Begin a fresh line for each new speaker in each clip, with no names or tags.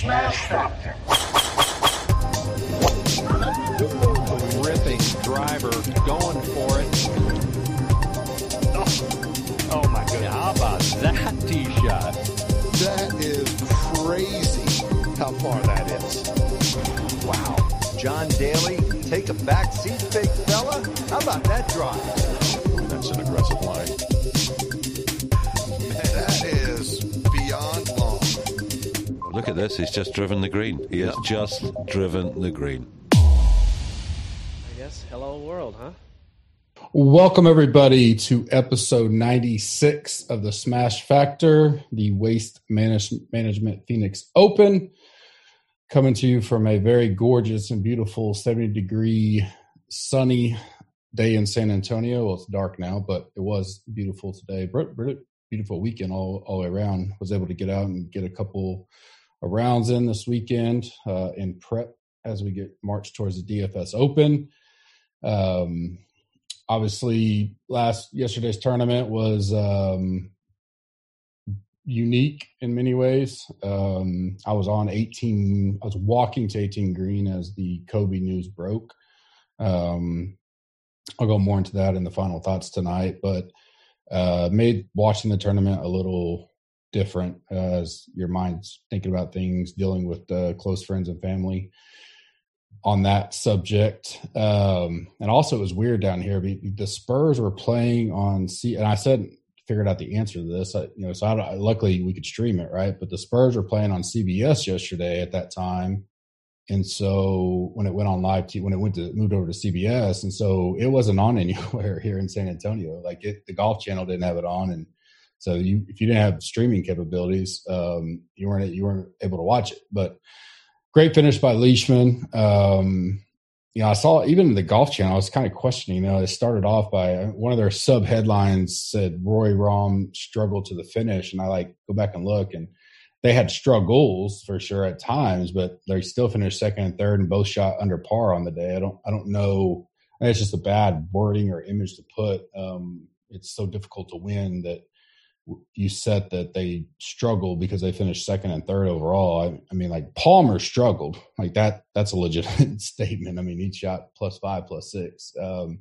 Smash Factor.
Ripping driver, going for it.
Oh, oh my goodness.
How about that tee shot?
That is crazy how far that is.
Wow. John Daly, take a back seat, big fella. How about that drive?
That's an aggressive line.
Oh,
look at this. He's just driven the green. He has just driven the green.
I guess hello world, huh?
Welcome, everybody, to episode 96 of the Smash Factor, the Waste Manage- Management Phoenix Open. Coming to you from a very gorgeous and beautiful 70 degree sunny day in San Antonio. Well, it's dark now, but it was beautiful today. Beautiful weekend all, all the way around. Was able to get out and get a couple of rounds in this weekend uh, in prep as we get march towards the DFS Open. Um, obviously last yesterday's tournament was um, unique in many ways. Um, I was on 18, I was walking to 18 green as the Kobe news broke. Um, I'll go more into that in the final thoughts tonight, but uh, made watching the tournament a little different as your mind's thinking about things, dealing with close friends and family on that subject. Um, and also, it was weird down here. The Spurs were playing on C, and I said figured out the answer to this. I, you know, so I, luckily we could stream it, right? But the Spurs were playing on CBS yesterday at that time, and so when it went on live, when it went to moved over to CBS, and so it wasn't on anywhere here in San Antonio. Like it, the Golf Channel didn't have it on, and so you if you didn't have streaming capabilities, um, you weren't you weren't able to watch it. But great finish by Leishman. Um, you know, I saw even the Golf Channel. I was kind of questioning. You know, it started off by one of their sub headlines said Roy Rahm struggled to the finish, and I like go back and look, and they had struggles for sure at times, but they still finished second and third, and both shot under par on the day. I don't, I don't know. It's just a bad wording or image to put. Um, it's so difficult to win that you said that they struggled because they finished second and third overall. I, I, mean, like Palmer struggled like that. That's a legitimate statement. I mean, he shot plus five, plus six. Um,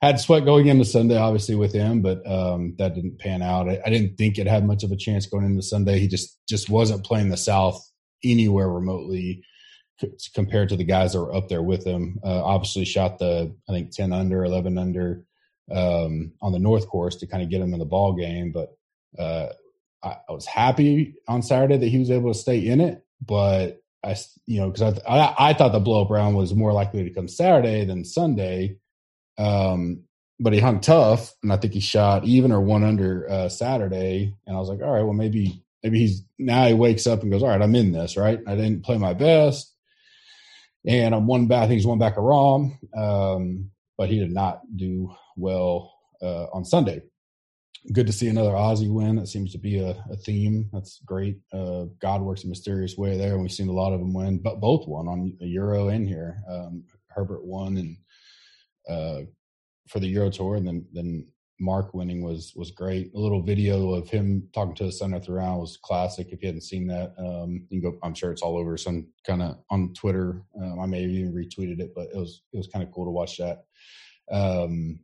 had sweat going into Sunday, obviously with him, but um, that didn't pan out. I, I, didn't think it had much of a chance going into Sunday. He just just wasn't playing the South anywhere remotely compared to the guys that were up there with him. Uh, obviously, shot the I think ten under, eleven under um, on the North Course to kind of get him in the ball game, but uh, I, was happy on Saturday that he was able to stay in it, but I, you know, because I, I, I thought the blow up round was more likely to come Saturday than Sunday. Um, but he hung tough, and I think he shot even or one under uh, Saturday. And I was like, all right, well maybe maybe he's now he wakes up and goes, all right, I'm in this, right? I didn't play my best, and I'm one back. I think he's one back of Rahm, um, but he did not do well uh, on Sunday good to see another Aussie win. That seems to be a, a theme. That's great. Uh, God works a mysterious way there, and we've seen a lot of them win, but both won on a Euro in here. Um, Herbert won and uh, for the Euro Tour, and then then Marc winning was was great. A little video of him talking to the center throughout was classic. If you hadn't seen that, um, you go. I'm sure it's all over some kind of on Twitter. Um, I may have even retweeted it, but it was it was kind of cool to watch that. Um,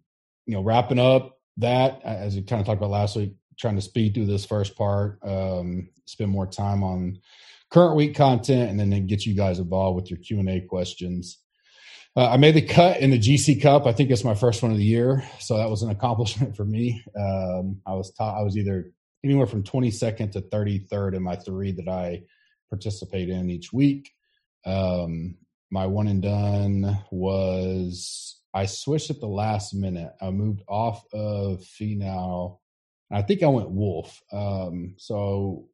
you know, wrapping up that, as we kind of talked about last week, trying to speed through this first part, um, spend more time on current week content, and then get you guys involved with your Q and A questions. Uh, I made the cut in the GC Cup. I think it's my first one of the year, so that was an accomplishment for me. Um, I was taught I was either anywhere from 22nd to 33rd in my three that I participate in each week. Um, my one and done was I switched at the last minute. I moved off of Finau. I think I went Wolff. Um, so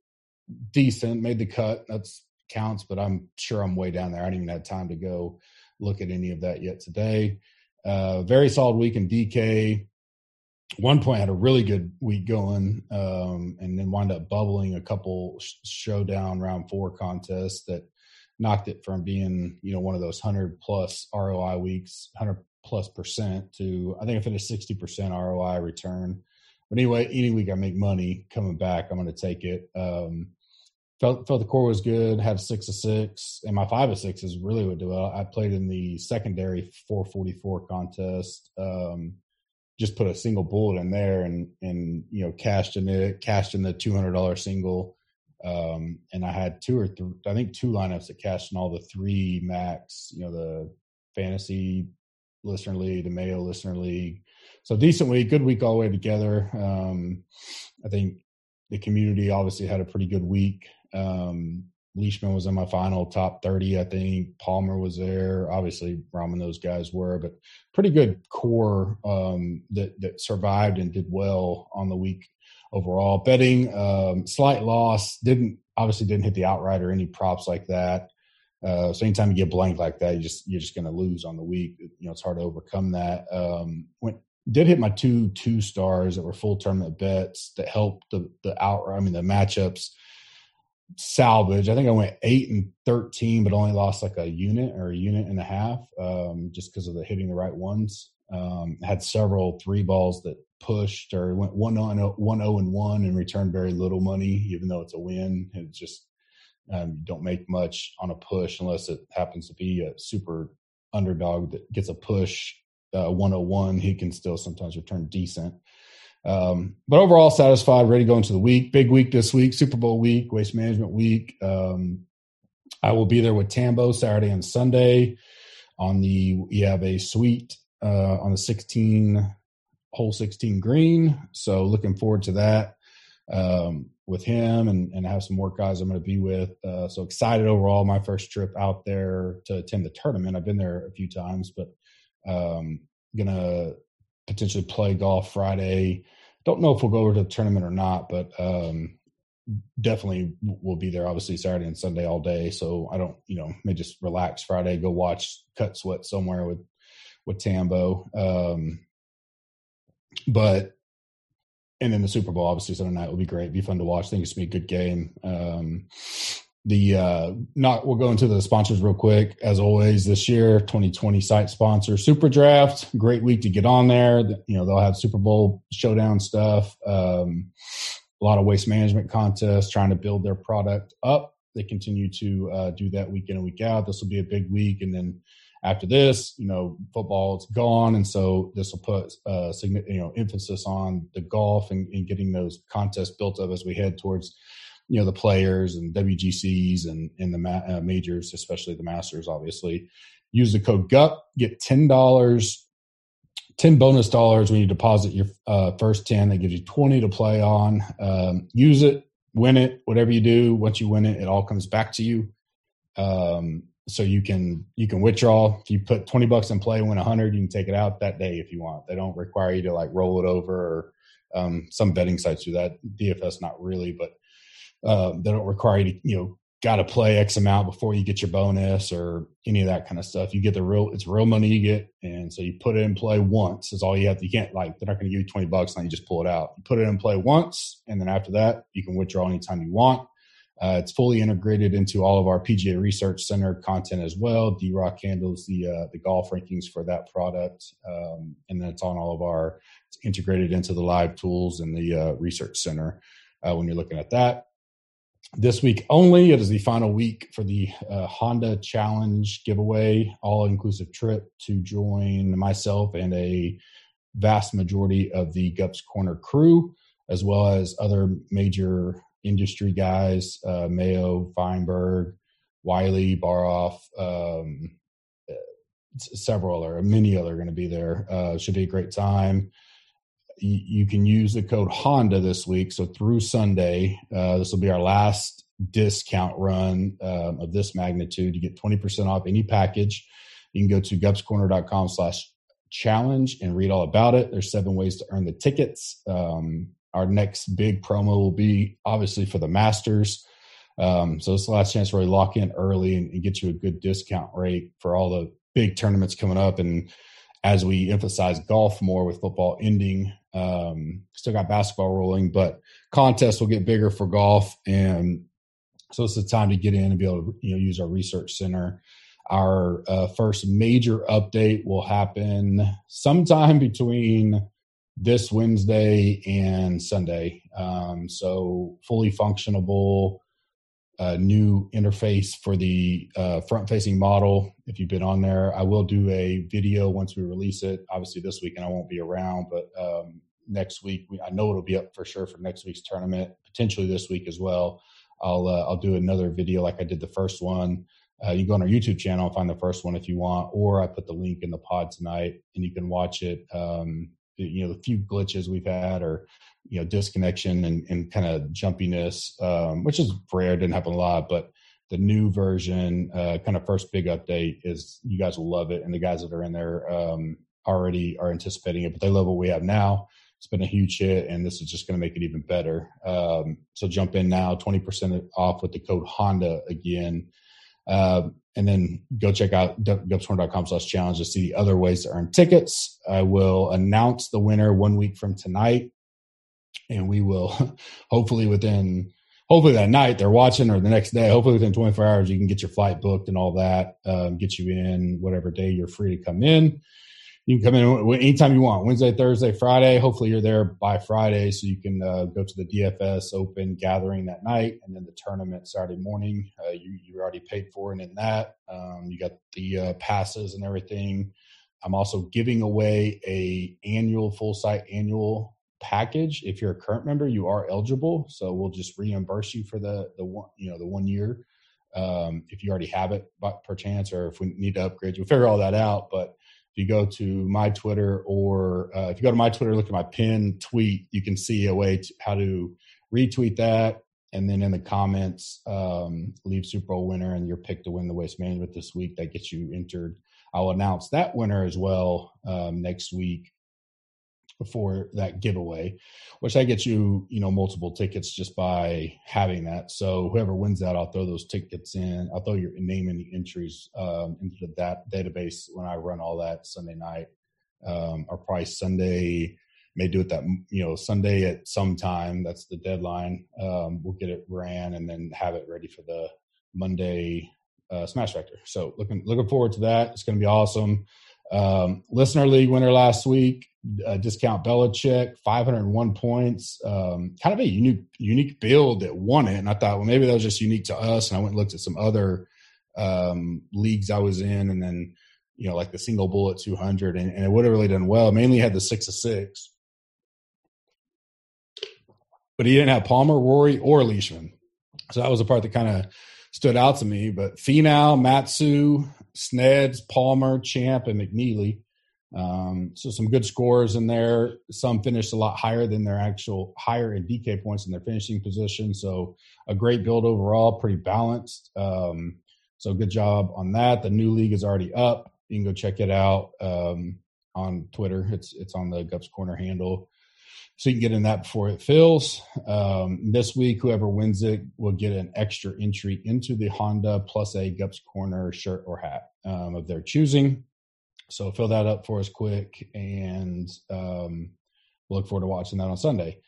decent, made the cut. That's counts, but I'm sure I'm way down there. I didn't even have time to go look at any of that yet today. Uh, very solid week in DK. One point had a really good week going, um, and then wound up bubbling a couple showdown round four contests that knocked it from being you know one of those hundred plus ROI weeks, hundred plus percent to I think I finished sixty percent ROI return. But anyway, any week I make money coming back, I'm going to take it. Um, felt felt the core was good. Had six of six, and my five of six is really what do well. I played in the secondary 444 contest. Um, just put a single bullet in there, and and you know cashed in it, cashed in the two hundred dollar single. Um, and I had two or three, I think two lineups that cashed in all the three max, you know, the fantasy listener league, the Mayo listener league. So decent week, good week all the way together. Um, I think the community obviously had a pretty good week. Um, Leishman was in my final top 30, I think. Palmer was there. Obviously, Rahm and those guys were, but pretty good core um, that, that survived and did well on the week overall. Betting, um, slight loss. Didn't obviously didn't hit the outright or any props like that. Uh, so anytime you get blank like that, you just you're just going to lose on the week. You know, it's hard to overcome that. Um, went did hit my two two stars that were full tournament bets that helped the the out. I mean the matchups salvage. I think I went eight and thirteen, but only lost like a unit or a unit and a half, um, just because of the hitting the right ones. Um, had several three balls that pushed or went one on one zero and one and returned very little money, even though it's a win. It just um, you don't make much on a push unless it happens to be a super underdog that gets a push uh, 101. He can still sometimes return decent. Um, but overall, satisfied, ready to go into the week. Big week this week, Super Bowl week, waste management week. Um, I will be there with Tambo Saturday and Sunday. On the we have a suite uh, on the 16 hole 16 green, so looking forward to that um, with him and and have some more guys I'm going to be with. Uh, so excited overall. My first trip out there to attend the tournament. I've been there a few times, but um, gonna potentially play golf Friday. Don't know if we'll go over to the tournament or not, but um, definitely we'll be there. Obviously Saturday and Sunday all day. So I don't, you know, may just relax Friday, go watch Cut Sweat somewhere with with Tambo. Um, but and then the Super Bowl obviously Sunday night will be great. Be fun to watch. I think it's gonna be a good game. Um, the uh not we'll go into the sponsors real quick. As always this year 2020 site sponsor SuperDraft great week to get on there. You know they'll have super bowl showdown stuff. Um a lot of waste management contests trying to build their product up. They continue to uh, do that week in and week out. This will be a big week. And then after this you know football is gone and so this will put uh you know emphasis on the golf and, and getting those contests built up as we head towards you know the players and WGCs and in the ma- uh, majors, especially the Masters. Obviously, use the code GUP, get ten dollars, ten bonus dollars when you deposit your uh, first ten. That gives you twenty to play on. Um, use it, win it, whatever you do. Once you win it, it all comes back to you. Um, so you can you can withdraw. If you put twenty bucks in play, win a hundred, you can take it out that day if you want. They don't require you to like roll it over or um, some betting sites do that. DFS not really, but uh, they don't require you to, you know, got to play X amount before you get your bonus or any of that kind of stuff. You get the real, it's real money you get. And so you put it in play once is all you have. To, you can't like, they're not going to give you 20 bucks and then you just pull it out. You put it in play once. And then after that, you can withdraw anytime you want. Uh, it's fully integrated into all of our PGA Research Center content as well. D Rock handles the uh, the golf rankings for that product, um, and then it's on all of our. It's integrated into the live tools and the uh, Research Center uh, when you're looking at that this week only. It is the final week for the uh, Honda Challenge giveaway, all inclusive trip to join myself and a vast majority of the Gups Corner crew, as well as other major industry guys uh, Mayo, Feinberg, Wiley, Baroff, um, several other, many other are going to be there. Uh, should be a great time you can use the code Honda this week. So through Sunday, uh, this will be our last discount run um, of this magnitude. You get 20% off any package. You can go to gupscorner.com slash challenge and read all about it. There's seven ways to earn the tickets. Um, our next big promo will be obviously for the Masters. Um, so it's the last chance to really lock in early and, and get you a good discount rate for all the big tournaments coming up. And as we emphasize golf more with football ending, um, still got basketball rolling, but contests will get bigger for golf, and so it's the time to get in and be able to you know use our research center. Our uh, first major update will happen sometime between this Wednesday and Sunday. Um, so fully functionable uh, new interface for the uh, front facing model. If you've been on there, I will do a video once we release it. Obviously, this weekend I won't be around, but um, next week we, I know it'll be up for sure for next week's tournament, potentially this week as well. I'll uh, I'll do another video like I did the first one. Uh, you can go on our YouTube channel and find the first one if you want, or I put the link in the pod tonight and you can watch it. Um, you know, the few glitches we've had or, you know, disconnection and, and kind of jumpiness, um, which is rare, didn't happen a lot, but the new version, uh, kind of first big update is you guys will love it. And the guys that are in there, um, already are anticipating it, but they love what we have now. It's been a huge hit, and this is just going to make it even better. Um, so jump in now, 20% off with the code Honda again. Uh, and then go check out gupscorner.com slash challenge to see the other ways to earn tickets. I will announce the winner one week from tonight. And we will hopefully within hopefully that night they're watching or the next day, hopefully within 24 hours, you can get your flight booked and all that, um, get you in whatever day you're free to come in you can come in anytime you want wednesday thursday friday. Hopefully you're there by friday so you can uh, go to the dfs open gathering that night and then the tournament saturday morning. Uh, you, you already paid for it in that. Um, you got the uh, passes and everything. I'm also giving away a annual full site annual package. If you're a current member you are eligible. So we'll just reimburse you for the the one you know the one year. Um, if you already have it per chance or if we need to upgrade we'll figure all that out. But if you go to my Twitter or uh, if you go to my Twitter, look at my pin tweet, you can see a way to how to retweet that. And then in the comments, um, leave Super Bowl winner and your pick to win the waste management this week. That gets you entered. I'll announce that winner as well um, next week for that giveaway, which I get you, you know, multiple tickets just by having that. So whoever wins that, I'll throw those tickets in. I'll throw your name in the entries um, into that database when I run all that Sunday night, um, or probably Sunday. May do it that you know Sunday at some time. That's the deadline. Um, we'll get it ran and then have it ready for the Monday uh, Smash Factor. So looking looking forward to that. It's going to be awesome. Um, listener league winner last week, uh, discount Belichick, 501 points. Um, kind of a unique unique build that won it. And I thought, well, maybe that was just unique to us. And I went and looked at some other um, leagues I was in, and then you know, like the single bullet 200, and, and it would have really done well. Mainly had the six of six, but he didn't have Palmer, Rory, or Leishman. So that was the part that kind of stood out to me. But Finau, Matsu, Sneds, Palmer, Champ, and McNealy. Um, so some good scores in there. Some finished a lot higher than their actual higher in DK points in their finishing position. So a great build overall, pretty balanced. Um, so good job on that. The new league is already up. You can go check it out um, on Twitter. It's it's on the Gups Corner handle so you can get in that before it fills. Um, this week, whoever wins it will get an extra entry into the Honda plus a Gups Corner shirt or hat um, of their choosing. So fill that up for us quick, and um, look forward to watching that on Sunday.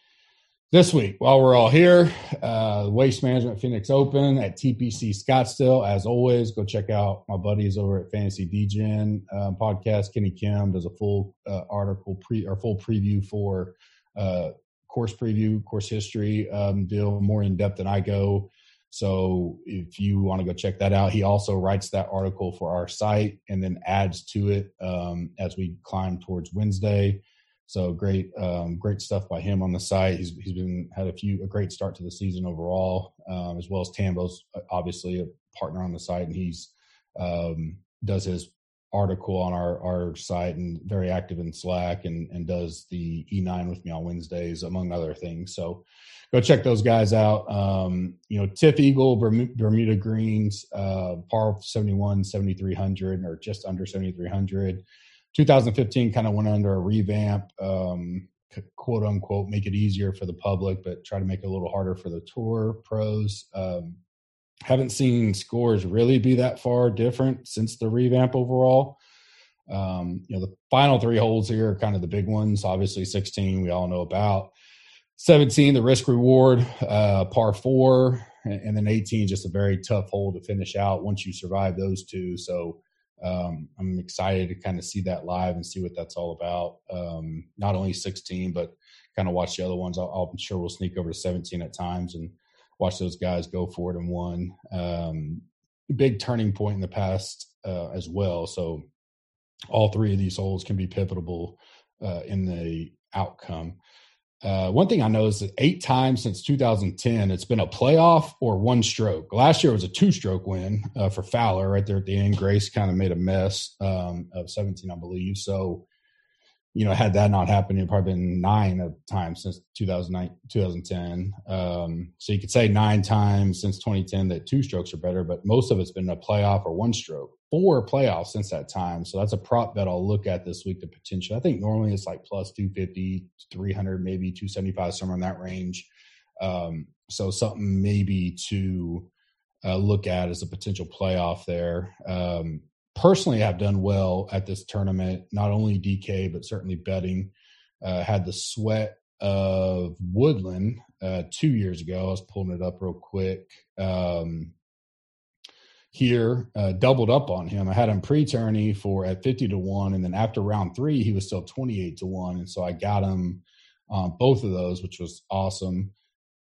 This week, while we're all here, uh, Waste Management Phoenix Open at TPC Scottsdale. As always, go check out my buddies over at Fantasy DGen um, podcast. Kenny Kim does a full uh, article pre or full preview for uh, course preview, course history um, deal more in depth than I go. So if you want to go check that out, he also writes that article for our site and then adds to it um, as we climb towards Wednesday. So great, um, great stuff by him on the site. He's he's been had a few a great start to the season overall, um, as well as Tambo's uh, obviously a partner on the site, and he's um, does his article on our, our site and very active in Slack and, and does the E9 with me on Wednesdays, among other things. So go check those guys out. Um, you know, TifEagle, Bermuda Greens, uh, par 71, 7,300 or just under 7,300. 2015 kind of went under a revamp, um, quote unquote, make it easier for the public, but try to make it a little harder for the tour pros. Um, haven't seen scores really be that far different since the revamp overall. Um, you know, the final three holes here are kind of the big ones. Obviously, 16 we all know about. 17, the risk reward, uh, par four, and then 18, just a very tough hole to finish out once you survive those two. So um, I'm excited to kind of see that live and see what that's all about. Um, not only 16, but kind of watch the other ones. i am sure we'll sneak over to 17 at times and watch those guys go for it and won. Um, big turning point in the past uh, as well. So all three of these holes can be pivotal uh, in the outcome. Uh, one thing I know is that eight times since 2010, it's been a playoff or one stroke. Last year was a two stroke win uh, for Fowler right there at the end. Grace kind of made a mess um, of 17, I believe. So you know, had that not happened, it'd probably been nine of times since 2009, 2010. Um, so you could say nine times since 2010 that two strokes are better, but most of it's been a playoff or one stroke. Four playoffs since that time. So that's a prop bet I'll look at this week, the potential. I think normally it's like plus 250, 300, maybe 275, somewhere in that range. Um, so something maybe to uh, look at as a potential playoff there. Um, personally have done well at this tournament, not only DK, but certainly betting. Uh, had the sweat of Woodland uh, two years ago. I was pulling it up real quick. Um, here, uh, doubled up on him. I had him pre tourney for at 50 to 1. And then after round three, he was still 28 to 1. And so I got him both of those, which was awesome.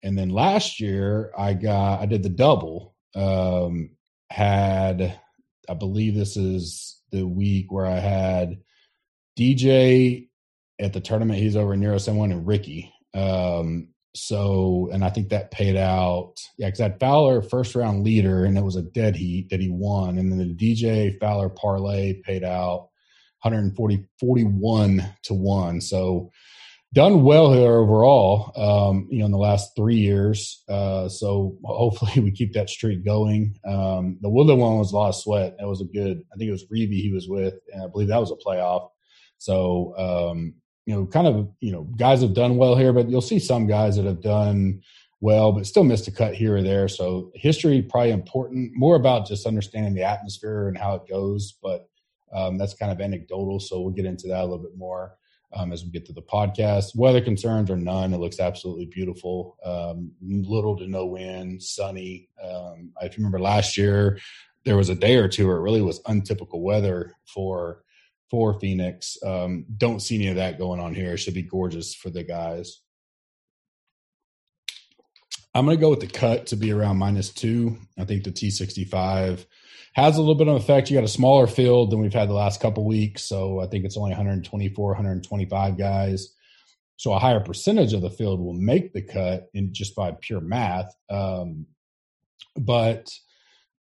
And then last year, I got, I did the double. Um, had I believe this is the week where I had DJ at the tournament. He's over in Euro someone and Ricky. Um, so, and I think that paid out. Yeah, because I had Fowler first round leader, and it was a dead heat that he won. And then the DJ Fowler parlay paid out 140, 41 to one. So, done well here overall. Um, you know, in the last three years. Uh, so hopefully we keep that streak going. Um, the Woodland one was a lot of sweat. That was a good. I think it was Reavie he was with, and I believe that was a playoff. So um, you know, kind of you know, guys have done well here, but you'll see some guys that have done well, but still missed a cut here or there. So history probably important. More about just understanding the atmosphere and how it goes, but um, that's kind of anecdotal. So we'll get into that a little bit more um, as we get to the podcast. Weather concerns are none. It looks absolutely beautiful. Um, little to no wind, sunny. Um, I remember last year there was a day or two where it really was untypical weather for for Phoenix. Um, don't see any of that going on here. It should be gorgeous for the guys. I'm going to go with the cut to be around minus two. I think the T65 has a little bit of effect. You got a smaller field than we've had the last couple weeks, so I think it's only 124, 125 guys. So a higher percentage of the field will make the cut in just by pure math. Um, but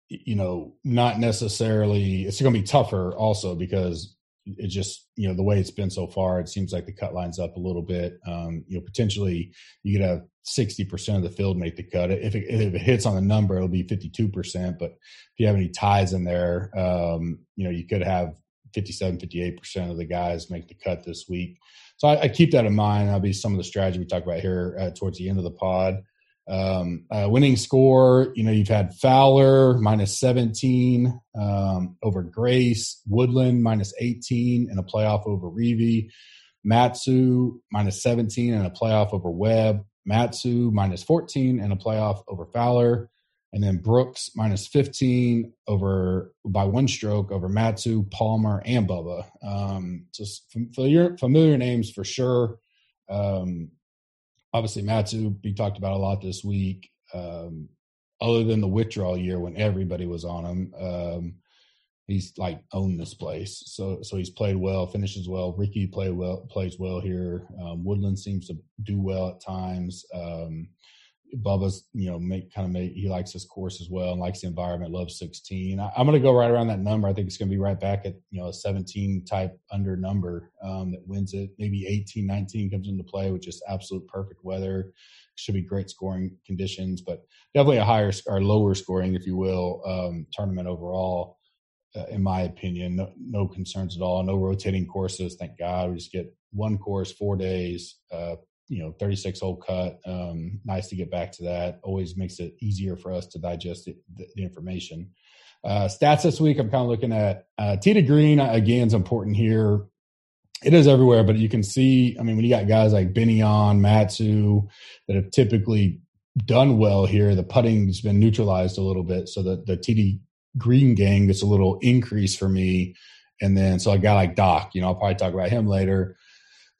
you know, not necessarily. It's going to be tougher also because it just you know the way it's been so far it seems like the cut lines up a little bit um, you know potentially you could have 60% of the field make the cut. If it, if it hits on the number it'll be 52% but if you have any ties in there um, you know you could have 57 58% of the guys make the cut this week. So I, I keep that in mind. That'll be some of the strategy we talk about here uh, towards the end of the pod. Um, uh, winning score, you know, you've had Fowler minus 17 um, over Grace, Woodland minus 18 and a playoff over Reavie, Matsu minus 17 and a playoff over Webb, Matsu minus 14 and a playoff over Fowler, and then Brooks minus 15 over by one stroke over Matsu, Palmer, and Bubba. Um, just familiar, familiar names for sure. Um, obviously Matsu we talked about a lot this week. Um, other than the withdrawal year when everybody was on him, um, he's like owned this place. So so he's played well, finishes well. Ricky play well, plays well here. Um, Woodland seems to do well at times. Um, Bubba's, you know, make kind of make he likes his course as well and likes the environment. Loves 16. I, am going to go right around that number. I think it's going to be right back at you know a 17 type under number um, that wins it. Maybe 18, 19 comes into play, which is absolute perfect weather. Should be great scoring conditions, but definitely a higher or lower scoring, if you will, um, tournament overall. Uh, in my opinion, no, no, concerns at all. No rotating courses. Thank God. We just get one course, four days, uh, you know 36 hole cut um, nice to get back to that always makes it easier for us to digest the, the information uh, stats this week i'm kind of looking at uh, to green again is important here it is everywhere but you can see i mean when you got guys like on matsu that have typically done well here the putting's been neutralized a little bit so that the td green gang gets a little increase for me and then so a guy like doc you know i'll probably talk about him later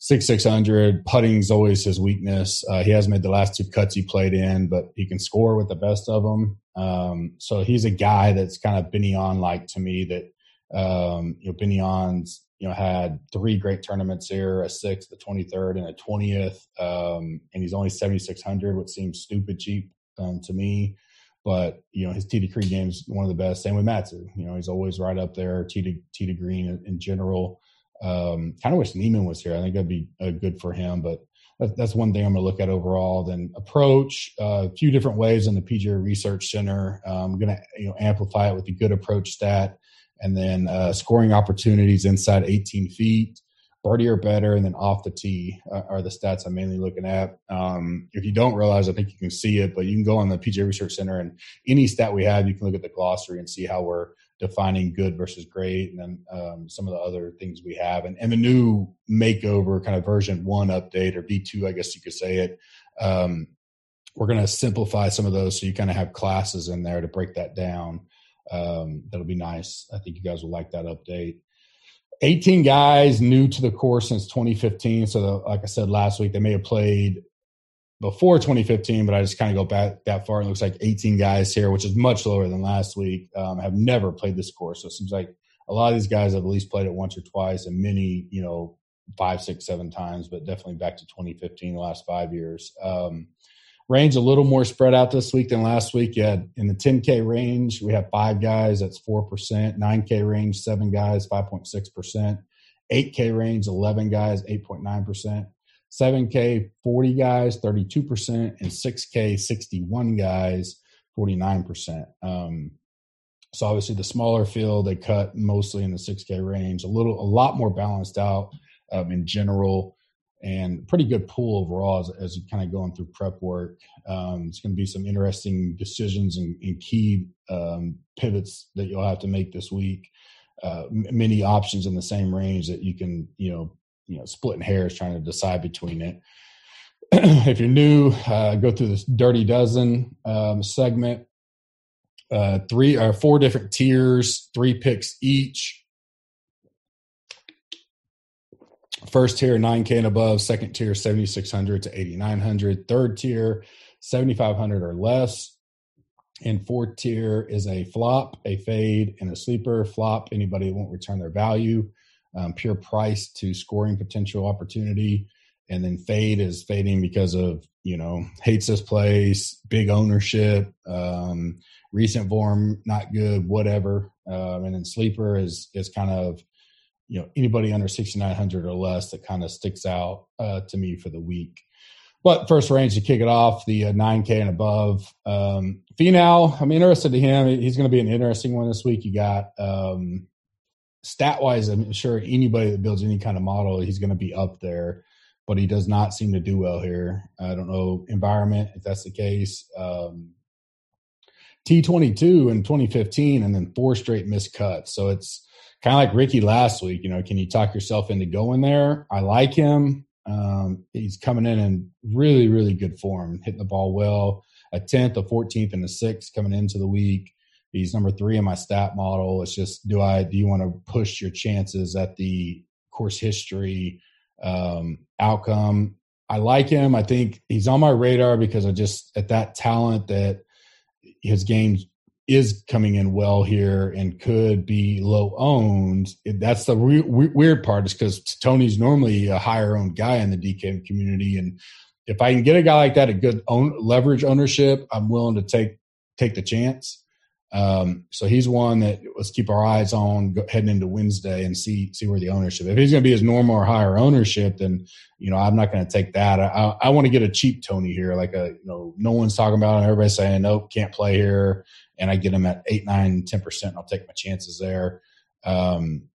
six six hundred. Putting's always his weakness. Uh, he has made the last two cuts he played in, but he can score with the best of them. Um, so he's a guy that's kind of Benion like to me. That um, you know, Benion's you know had three great tournaments here: a sixth, a twenty third, and a twentieth. Um, and he's only seventy six hundred, which seems stupid cheap um, to me. But you know his tee to green game is one of the best. Same with Matsu. You know he's always right up there. Tee to tee to green in, in general. Um, kind of wish Niemann was here. I think that'd be uh, good for him. But that, that's one thing I'm going to look at overall. Then approach uh, a few different ways in the PGA Research Center. Um, I'm going to you know amplify it with the good approach stat, and then uh, scoring opportunities inside 18 feet birdie or better, and then off the tee uh, are the stats I'm mainly looking at. Um, if you don't realize, I think you can see it, but you can go on the PGA Research Center and any stat we have, you can look at the glossary and see how we're defining good versus great, and then um, some of the other things we have, and, and the new makeover kind of version one update or V2, I guess you could say it. Um, we're going to simplify some of those so you kind of have classes in there to break that down. Um, that'll be nice. I think you guys will like that update. 18 guys new to the course since 2015. So, like I said last week, they may have played before 2015, but I just kind of go back that far. It looks like 18 guys here, which is much lower than last week, um, have never played this course. So it seems like a lot of these guys have at least played it once or twice, and many, you know, five, six, seven times, but definitely back to 2015, the last five years. Um, range a little more spread out this week than last week. You had in the 10K range, we have five guys, that's 4%. 9K range, seven guys, 5.6%. 8K range, 11 guys, 8.9%. 7K, 40 guys, 32%. And 6K, 61 guys, 49%. Um, so obviously the smaller field, they cut mostly in the 6K range, a little, a lot more balanced out um, in general and pretty good pool overall as, as you're kind of going through prep work. Um, it's going to be some interesting decisions and, and key um, pivots that you'll have to make this week. Uh, m- many options in the same range that you can, you know, you know, splitting hairs trying to decide between it. if you're new, uh, go through this dirty dozen um, segment. Uh, three or four different tiers, three picks each First tier, 9K and above. Second tier, 7,600 to 8,900. Third tier, 7,500 or less. And fourth tier is a flop, a fade, and a sleeper. Flop, anybody won't return their value. Um, pure price to scoring potential opportunity. And then fade is fading because of, you know, hates this place, big ownership, um, recent form, not good, whatever. Um, and then sleeper is is kind of you know anybody under 6900 or less that kind of sticks out uh, to me for the week. But first range to kick it off the uh, 9k and above um Finau, i'm interested to him. He's going to be an interesting one this week. You got um stat wise i'm sure anybody that builds any kind of model he's going to be up there but he does not seem to do well here. I don't know environment if that's the case um T22 in 2015 and then four straight missed cuts. So it's kind of like Ricky last week. You know, can you talk yourself into going there? I like him. Um, he's coming in in really, really good form, hitting the ball well. A tenth, a fourteenth, and a sixth coming into the week. He's number three in my stat model. It's just do I do you want to push your chances at the course history um, outcome? I like him. I think he's on my radar because I just at that talent that his game's is coming in well here and could be low owned. That's the re- weird part is because Tony's normally a higher owned guy in the DK community, and if I can get a guy like that a good own leverage ownership, I'm willing to take take the chance. Um, so he's one that let's keep our eyes on heading into Wednesday and see see where the ownership. If he's going to be his normal or higher ownership, then you know I'm not going to take that. I, I, I want to get a cheap Tony here, like a you know no one's talking about it. Everybody's saying nope, can't play here and I get them at eight, nine, 10%, I'll take my chances there. Um,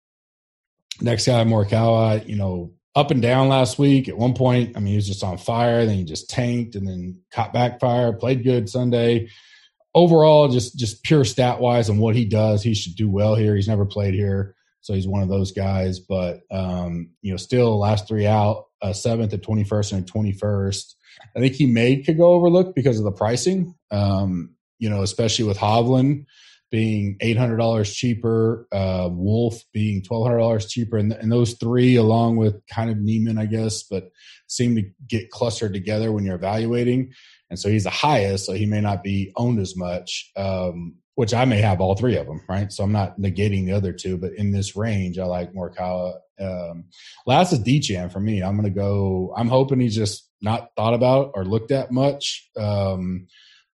next guy, Morikawa, you know, up and down last week. At one point, I mean, he was just on fire. Then he just tanked and then caught back fire, played good Sunday. Overall, just just pure stat wise and what he does, he should do well here. He's never played here, so he's one of those guys. But um, you know, still last three out, uh, seventh at twenty first and twenty first. I think he made could go overlooked because of the pricing. Um, you know, especially with Hovland. being $800 cheaper, uh, Wolff being $1,200 cheaper. And, and those three, along with kind of Niemann, I guess, but seem to get clustered together when you're evaluating. And so he's the highest, so he may not be owned as much, um, which I may have all three of them, right? So I'm not negating the other two, but in this range, I like Morikawa. Um, last is Dechan for me. I'm going to go, I'm hoping he's just not thought about or looked at much. Um,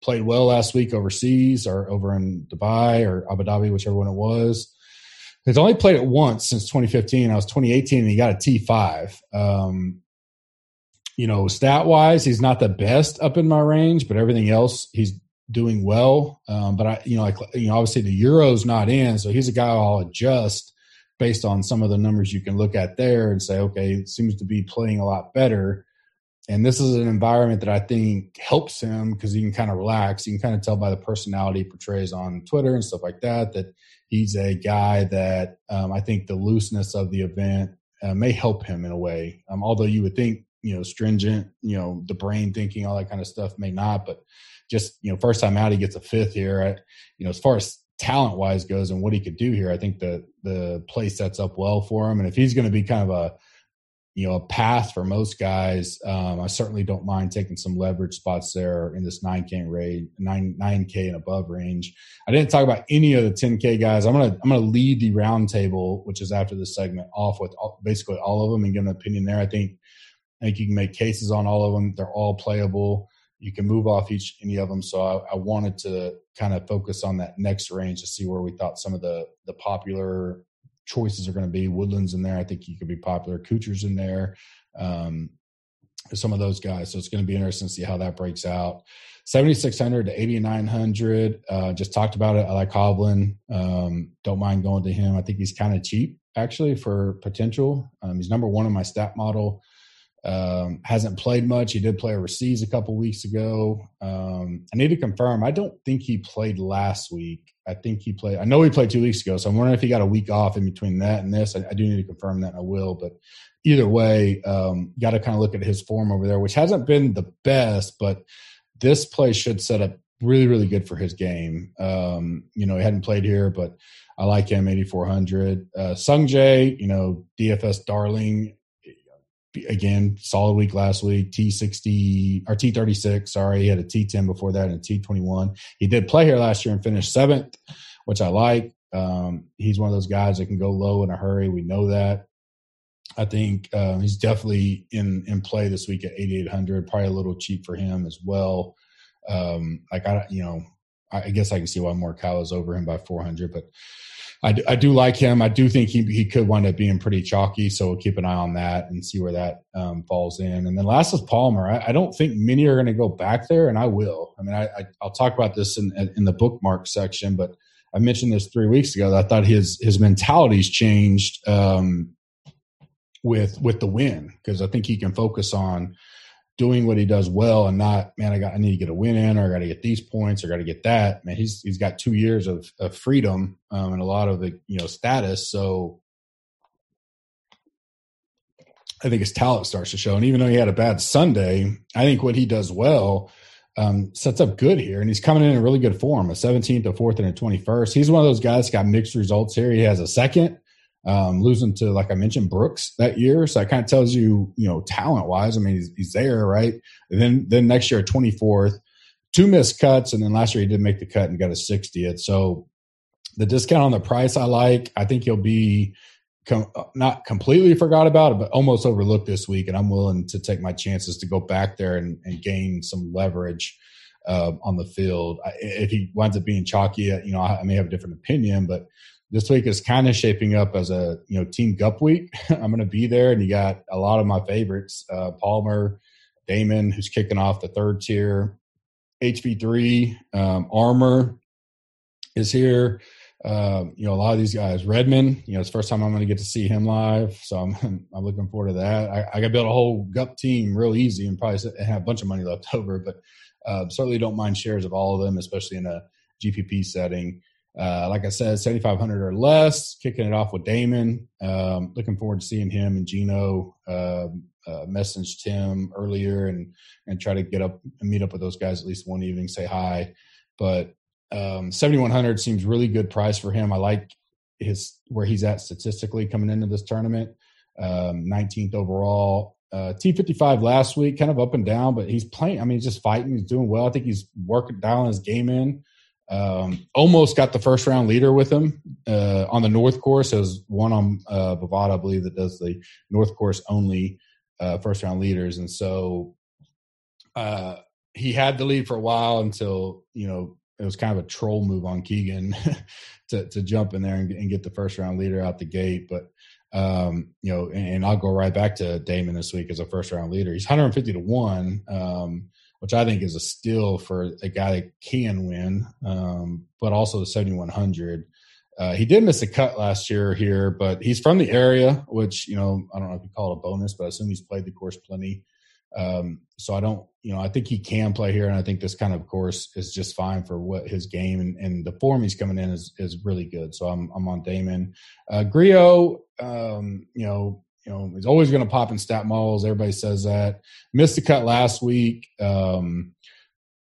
played well last week overseas or over in Dubai or Abu Dhabi, whichever one it was. He's only played it once since 2015. I was 2018 and he got a T5. Um, you know, stat wise, he's not the best up in my range, but everything else he's doing well. Um, but I, you know, like, you know, obviously the Euro's not in, so he's a guy I'll adjust based on some of the numbers you can look at there and say, okay, seems to be playing a lot better and this is an environment that I think helps him because he can kind of relax. You can kind of tell by the personality he portrays on Twitter and stuff like that that he's a guy that um, I think the looseness of the event uh, may help him in a way. Um, although you would think you know stringent, you know the brain thinking, all that kind of stuff may not. But just you know, first time out, he gets a fifth here. I, you know, as far as talent wise goes and what he could do here, I think the the play sets up well for him. And if he's going to be kind of a you know a path for most guys. Um, I certainly don't mind taking some leverage spots there in this 9K range, nine 9K and above range. I didn't talk about any of the 10K guys. I'm gonna I'm gonna lead the roundtable, which is after this segment, off with all, basically all of them and give an opinion there. I think I think you can make cases on all of them. They're all playable. You can move off each any of them. So I, I wanted to kind of focus on that next range to see where we thought some of the the popular choices are going to be. Woodlands in there. I think he could be popular. Kuchar's in there. Um, some of those guys. So it's going to be interesting to see how that breaks out. 7,600 to 8,900. Uh, just talked about it. I like Hovland. Um, don't mind going to him. I think he's kind of cheap actually for potential. Um, he's number one in my stat model. Um, hasn't played much. He did play overseas a couple weeks ago. Um, I need to confirm. I don't think he played last week. I think he played. I know he played two weeks ago, so I'm wondering if he got a week off in between that and this. I, I do need to confirm that. I will, but either way, um, got to kind of look at his form over there, which hasn't been the best, but this play should set up really, really good for his game. Um, you know, he hadn't played here, but I like him 8400. Uh, Sung Jae, you know, DFS darling again, solid week last week. T sixty or T thirty six. Sorry, he had a T ten before that and a T twenty one. He did play here last year and finished seventh, which I like. Um, he's one of those guys that can go low in a hurry. We know that. I think uh, he's definitely in in play this week at eighty eight hundred. Probably a little cheap for him as well. Um, like I, you know, I guess I can see why Morikawa is over him by four hundred, but I do, I do like him. I do think he he could wind up being pretty chalky, so we'll keep an eye on that and see where that um, falls in. And then last is Palmer. I, I don't think many are going to go back there, and I will. I mean, I, I will talk about this in in the bookmark section, but I mentioned this three weeks ago. I thought his his mentality's changed um, with with the win because I think he can focus on doing what he does well and not man i got i need to get a win in or i got to get these points or got to get that. Man he's he's got two years of, of freedom um, and a lot of the you know status. So i think his talent starts to show. And even though he had a bad sunday i think what he does well um, sets up good here. And he's coming in in really good form a 17th a 4th and a 21st he's one of those guys got mixed results here. He has a second um, losing to, like I mentioned, Brooks that year. So that kind of tells you, you know, talent wise. I mean, he's, he's there, right? And then, then next year, 24th, two missed cuts. And then last year he did make the cut and got a 60th. So the discount on the price I like. I think he'll be com- not completely forgot about it, but almost overlooked this week. And I'm willing to take my chances to go back there and, and gain some leverage. Uh, on the field, I, if he winds up being chalky, you know, I, I may have a different opinion, but this week is kind of shaping up as a you know team gup week. I'm going to be there, and you got a lot of my favorites: uh, Palmer, Dahmen, who's kicking off the third tier, HV3, um, Armour is here. Um, you know, a lot of these guys. Redman, you know, it's first time I'm going to get to see him live, so I'm I'm looking forward to that. I, I got to build a whole gup team real easy and probably have a bunch of money left over, but uh, certainly don't mind shares of all of them, especially in a GPP setting. Uh, like I said, 7,500 or less, kicking it off with Dahmen. Um, looking forward to seeing him and Geno uh, uh, message Tim earlier and and try to get up and meet up with those guys at least one evening, say hi. But Um, 7100 seems really good price for him. I like his where he's at statistically coming into this tournament. Um, 19th overall. Uh, T55 last week, kind of up and down, but he's playing. I mean, he's just fighting. He's doing well. I think he's working dialing his game in. Um, almost got the first round leader with him uh, on the North Course. There's one on uh, Bovada, I believe, that does the North Course only uh, first round leaders, and so uh, he had the lead for a while until you know it was kind of a troll move on Keegan to to jump in there and, and, get the first round leader out the gate. But um, you know, and, and, I'll go right back to Dahmen this week as a first round leader. He's 150 to one. Um, which I think is a steal for a guy that can win, um, but also the 7100. Uh, he did miss a cut last year here, but he's from the area, which, you know, I don't know if you call it a bonus, but I assume he's played the course plenty. Um, so I don't, you know, I think he can play here, and I think this kind of course is just fine for what his game and, and the form he's coming in is is really good. So I'm I'm on Dahmen. Uh, Grillo, um, you know, you know, he's always going to pop in stat models. Everybody says that. Missed the cut last week um,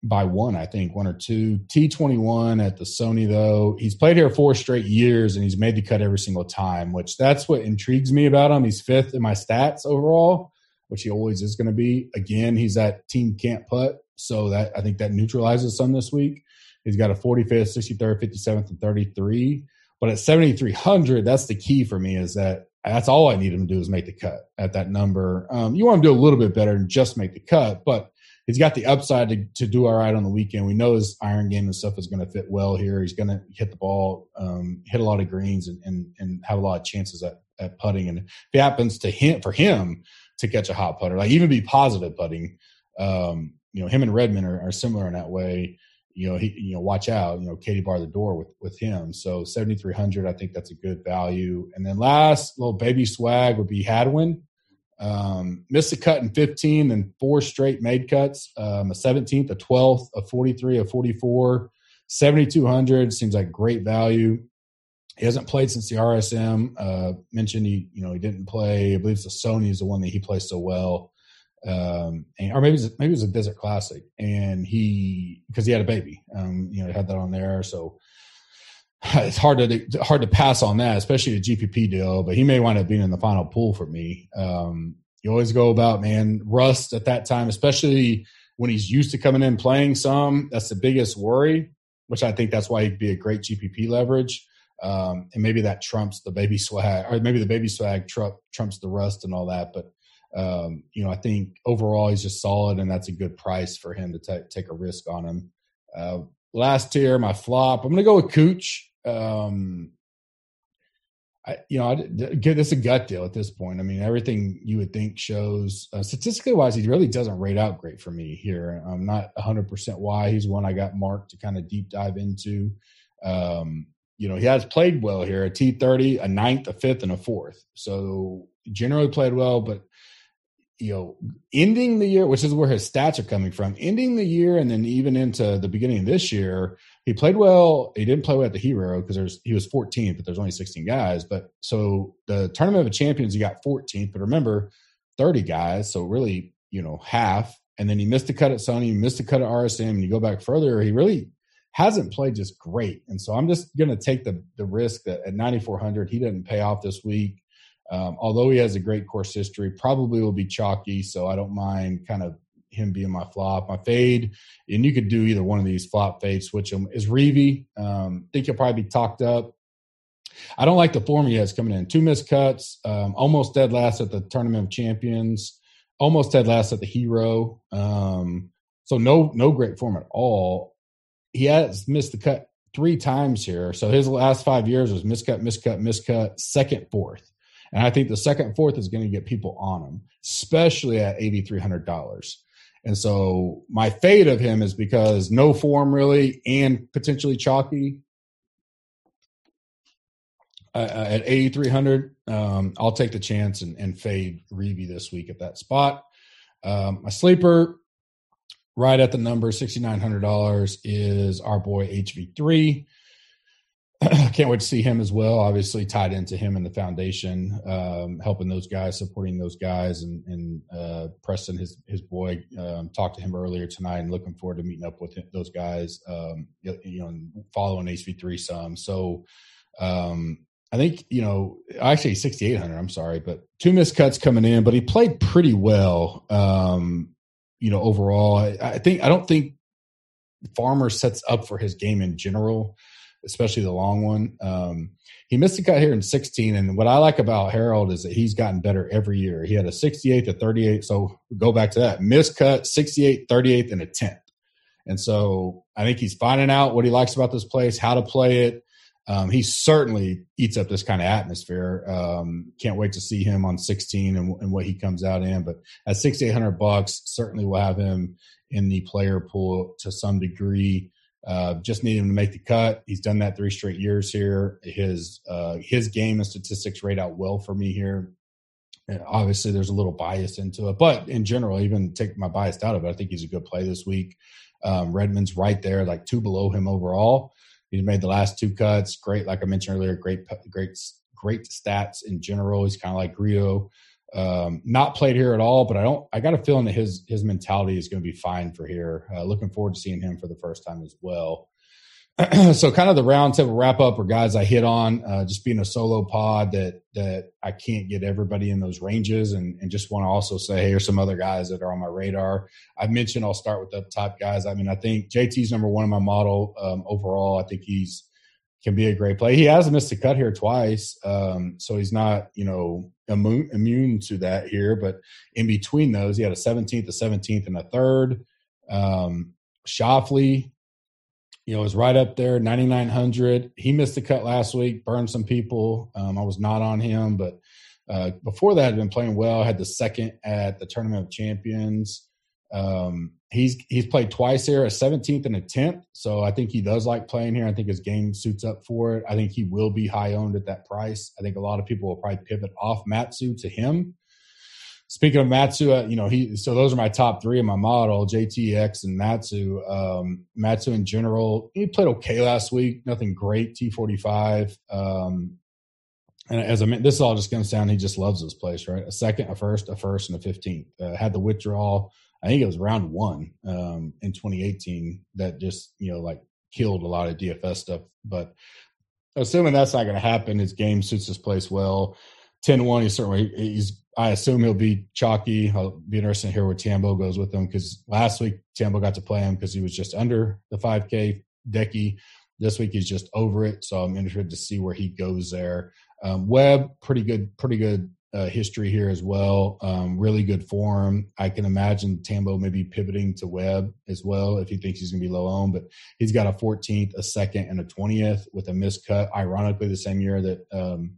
by one, I think, one or two. T21 at the Sony, though. He's played here four straight years and he's made the cut every single time, which that's what intrigues me about him. He's fifth in my stats overall, which he always is going to be. Again, he's that team can't putt. So that I think that neutralizes some this week. He's got a 45th, 63rd, 57th, and 33. But at 7,300, that's the key for me is that that's all I need him to do is make the cut at that number. Um, you want him to do a little bit better than just make the cut, but he's got the upside to, to do all right on the weekend. We know his iron game and stuff is going to fit well here. He's going to hit the ball, um, hit a lot of greens, and, and, and have a lot of chances at, at putting. And if it happens to him for him to catch a hot putter, like even be positive putting, um, you know, him and Redman are, are similar in that way you know, he, you know, watch out, you know, Katie bar the door with, with him. So 7,300, I think that's a good value. And then last little baby swag would be Hadwin. Um, missed a cut in 15 then four straight made cuts. Um, a 17th, a 12th, a 43, a 44, 7,200 seems like great value. He hasn't played since the RSM. Uh, mentioned he, you know, he didn't play. I believe the Sony is the one that he plays so well um, and, or maybe maybe it was a Desert Classic, and he because he had a baby, um, you know, had that on there, so it's hard to hard to pass on that, especially a GPP deal. But he may wind up being in the final pool for me. Um, you always go about man rust at that time, especially when he's used to coming in playing some. That's the biggest worry, which I think that's why he'd be a great GPP leverage. Um, and maybe that trumps the baby swag, or maybe the baby swag trump, trumps the rust and all that. But um, you know, I think overall he's just solid, and that's a good price for him to t- take a risk on him. Uh, last tier, my flop. I'm going to go with Cooch. Um, I, you know, I get this a gut deal at this point. I mean, everything you would think shows uh, statistically wise, he really doesn't rate out great for me here. I'm not 100 percent why he's one I got marked to kind of deep dive into. Um, you know, he has played well here a T30, a ninth, a fifth, and a fourth. So generally played well, but you know, ending the year, which is where his stats are coming from, ending the year and then even into the beginning of this year, he played well. He didn't play well at the Hero because he was 14th, but there's only 16 guys. But so the tournament of champions, he got 14th. But remember, 30 guys, so really, you know, half. And then he missed a cut at Sony, missed a cut at RSM, and you go back further, he really hasn't played just great. And so I'm just going to take the the risk that at 9400 he didn't pay off this week. Um, although he has a great course history, probably will be chalky. So I don't mind kind of him being my flop. My fade, and you could do either one of these flop fade, switch them, is Reavie. Um, think he'll probably be talked up. I don't like the form he has coming in. Two missed cuts, um, almost dead last at the Tournament of Champions, almost dead last at the Hero. Um, so no, no great form at all. He has missed the cut three times here. So his last five years was miscut, miscut, miscut, second, fourth. And I think the second, fourth is going to get people on him, especially at $8,300. And so my fade of him is because no form really and potentially chalky. Uh, uh at 8,300, um, I'll take the chance and, and fade Reavie this week at that spot. Um, my sleeper, right at the number $6,900, is our boy HV3. can't wait to see him as well. Obviously, tied into him and the foundation, um, helping those guys, supporting those guys, and, and uh, Preston, his his boy, um, talked to him earlier tonight, and looking forward to meeting up with him, those guys. Um, you know, following HV three some. So, um, I think you know, actually sixty eight hundred. I'm sorry, but two missed cuts coming in, but he played pretty well. Um, you know, overall, I, I think I don't think Farmer sets up for his game in general especially the long one. Um, he missed a cut here in 16. And what I like about Harold is that he's gotten better every year. He had a 68 to 38. So go back to that missed cut, 68, 38, and a 10th. And so I think he's finding out what he likes about this place, how to play it. Um, he certainly eats up this kind of atmosphere. Um, can't wait to see him on 16 and, and what he comes out in. But at 6,800 bucks, certainly will have him in the player pool to some degree. Uh, just need him to make the cut. He's done that three straight years here. His uh, his game and statistics rate out well for me here. And obviously, there's a little bias into it, but in general, even take my bias out of it, I think he's a good play this week. Um, Redman's right there, like two below him overall. He's made the last two cuts. Great, like I mentioned earlier, great, great, great stats in general. He's kind of like Rio. Um, not played here at all, but I don't. I got a feeling that his his mentality is going to be fine for here. Uh, looking forward to seeing him for the first time as well. so, kind of the round table wrap up or guys I hit on. Uh, just being a solo pod that that I can't get everybody in those ranges, and and just want to also say hey, here's some other guys that are on my radar. I mentioned I'll start with the top guys. I mean, I think JT's number one in my model um, overall. I think he's can be a great play. He has missed a cut here twice, um, so he's not you know immune, immune to that here. But in between those, he had a 17th, a 17th, and a third. Um, Schauffele, you know, is right up there, 9,900. He missed the cut last week, burned some people. Um, I was not on him, but uh, before that, had been playing well. Had the second at the Tournament of Champions. Um, he's he's played twice here, a 17th and a 10th. So I think he does like playing here. I think his game suits up for it. I think he will be high owned at that price. I think a lot of people will probably pivot off Matsu to him. Speaking of Matsu, uh, you know he. So those are my top three in my model: JTX and Matsu. Um, Matsu in general, he played okay last week. Nothing great. T45. Um, and as I mean, this all just comes down. He just loves this place, right? A second, a first, a first, and a fifteenth. Uh, had the withdrawal I think it was round one um, in 2018 that just you know like killed a lot of DFS stuff. But assuming that's not going to happen, his game suits this place well. 10-1, he's certainly he's. I assume he'll be chalky. I'll be interested to hear where Tambo goes with him because last week Tambo got to play him because he was just under the 5K decky. This week he's just over it, so I'm interested to see where he goes there. Um, Webb, pretty good, pretty good uh, history here as well. Um, really good form. I can imagine Tambo maybe pivoting to Webb as well if he thinks he's going to be low on. But he's got a 14th, a second, and a 20th with a miscut. Ironically, the same year that um,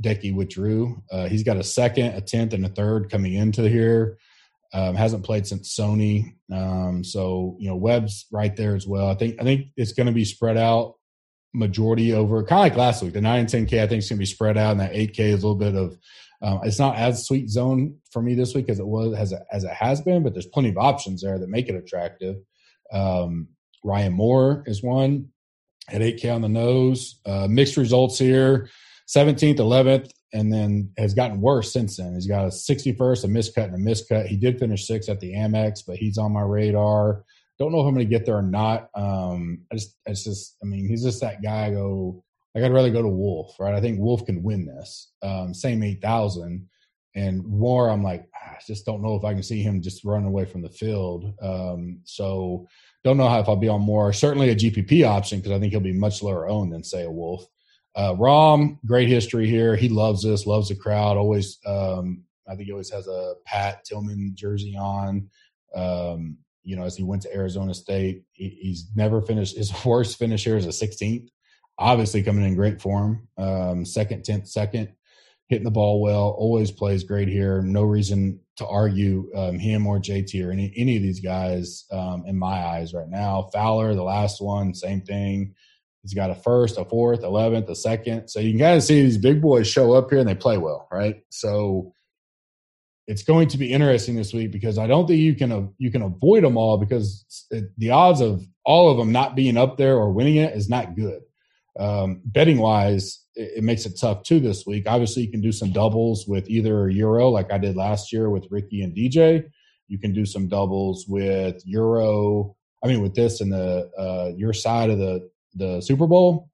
Decky withdrew. Uh, he's got a second, a 10th, and a third coming into here. Um, hasn't played since Sony. Um, so you know Webb's right there as well. I think I think it's going to be spread out majority over kind of like last week. The nine and ten K I think is going to be spread out, and that eight K is a little bit of. Um, it's not as sweet zone for me this week as it was as it, as it has been, but there's plenty of options there that make it attractive. Um, Ryan Moore is one at 8K on the nose. Uh, mixed results here 17th, 11th, and then has gotten worse since then. He's got a 61st, a miscut, and a miscut. He did finish sixth at the Amex, but he's on my radar. Don't know if I'm going to get there or not. Um, I just, it's just, I mean, he's just that guy. I go, like, I'd rather go to Wolff, right? I think Wolff can win this. Um, same 8,000. And Moore, I'm like, ah, I just don't know if I can see him just run away from the field. Um, so don't know how if I'll be on Moore. Certainly a GPP option because I think he'll be much lower owned than, say, a Wolff. Uh, Rahm, great history here. He loves this, loves the crowd. Always, um, I think he always has a Pat Tillman jersey on. Um, you know, as he went to Arizona State, he, he's never finished. His worst finish here is a 16th. Obviously, coming in great form. Um, second, tenth, second, hitting the ball well. Always plays great here. No reason to argue um, him or JT or any any of these guys um, in my eyes right now. Fowler, the last one, same thing. He's got a first, a fourth, eleventh, a second. So you can kind of see these big boys show up here and they play well, right? So it's going to be interesting this week because I don't think you can you can avoid them all because the odds of all of them not being up there or winning it is not good. Um, betting wise, it, it, makes it tough too this week. Obviously, you can do some doubles with either Euro, like I did last year with Ricky and DJ. You can do some doubles with Euro. I mean, with this and the uh, your side of the the Super Bowl,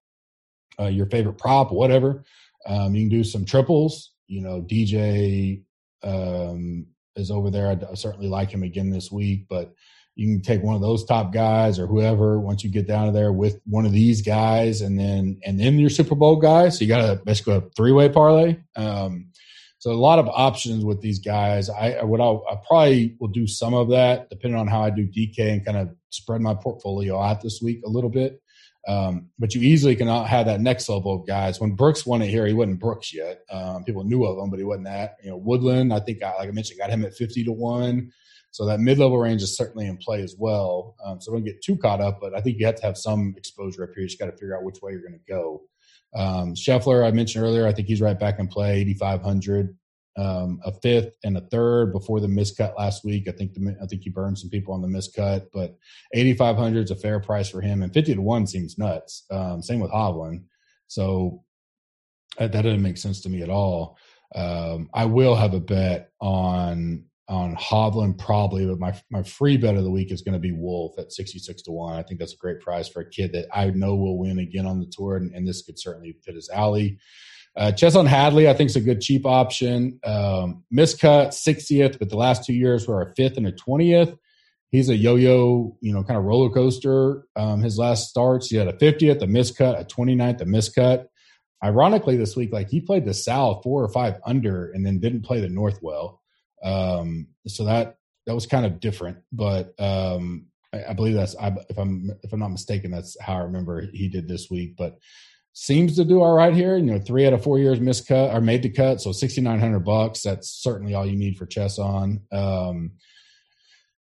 uh, your favorite prop, whatever. Um, you can do some triples. You know, DJ um, is over there. I, I certainly like him again this week, but you can take one of those top guys or whoever once you get down to there with one of these guys and then and then your super bowl guys so you got a basically a three-way parlay um, so a lot of options with these guys i what I'll, i probably will do some of that depending on how i do dk and kind of spread my portfolio out this week a little bit um, but you easily can have that next level of guys. When Brooks won it here, he wasn't Brooks yet. Um, people knew of him, but he wasn't that. You know, Woodland, I think, I, like I mentioned, got him at fifty to one. So that mid level range is certainly in play as well. Um, so don't get too caught up, but I think you have to have some exposure up here. You just got to figure out which way you're going to go. Um, Scheffler, I mentioned earlier, I think he's right back in play, 8,500. Um, a fifth and a third before the miscut last week. I think the, I think he burned some people on the miscut, but 8,500 is a fair price for him, and 50 to one seems nuts. Um, same with Hovland, so that, that, doesn't make sense to me at all. Um, I will have a bet on on Hovland probably, but my my free bet of the week is going to be Wolff at sixty six to one. I think that's a great price for a kid that I know will win again on the tour, and, and this could certainly fit his alley. Uh, Chesson Hadley, I think, is a good cheap option. Um, miscut 60th, but the last two years were a fifth and a 20th. He's a yo-yo, you know, kind of roller coaster. Um, his last starts, he had a 50th, a miscut, a 29th, a miscut. Ironically, this week, like he played the South four or five under, and then didn't play the North well. Um, so that that was kind of different, but um, I, I, believe that's I, if I'm if I'm not mistaken, that's how I remember he did this week. But seems to do all right here. You know, three out of four years missed cut or made the cut, so sixty nine hundred bucks. That's certainly all you need for Chesson. Um,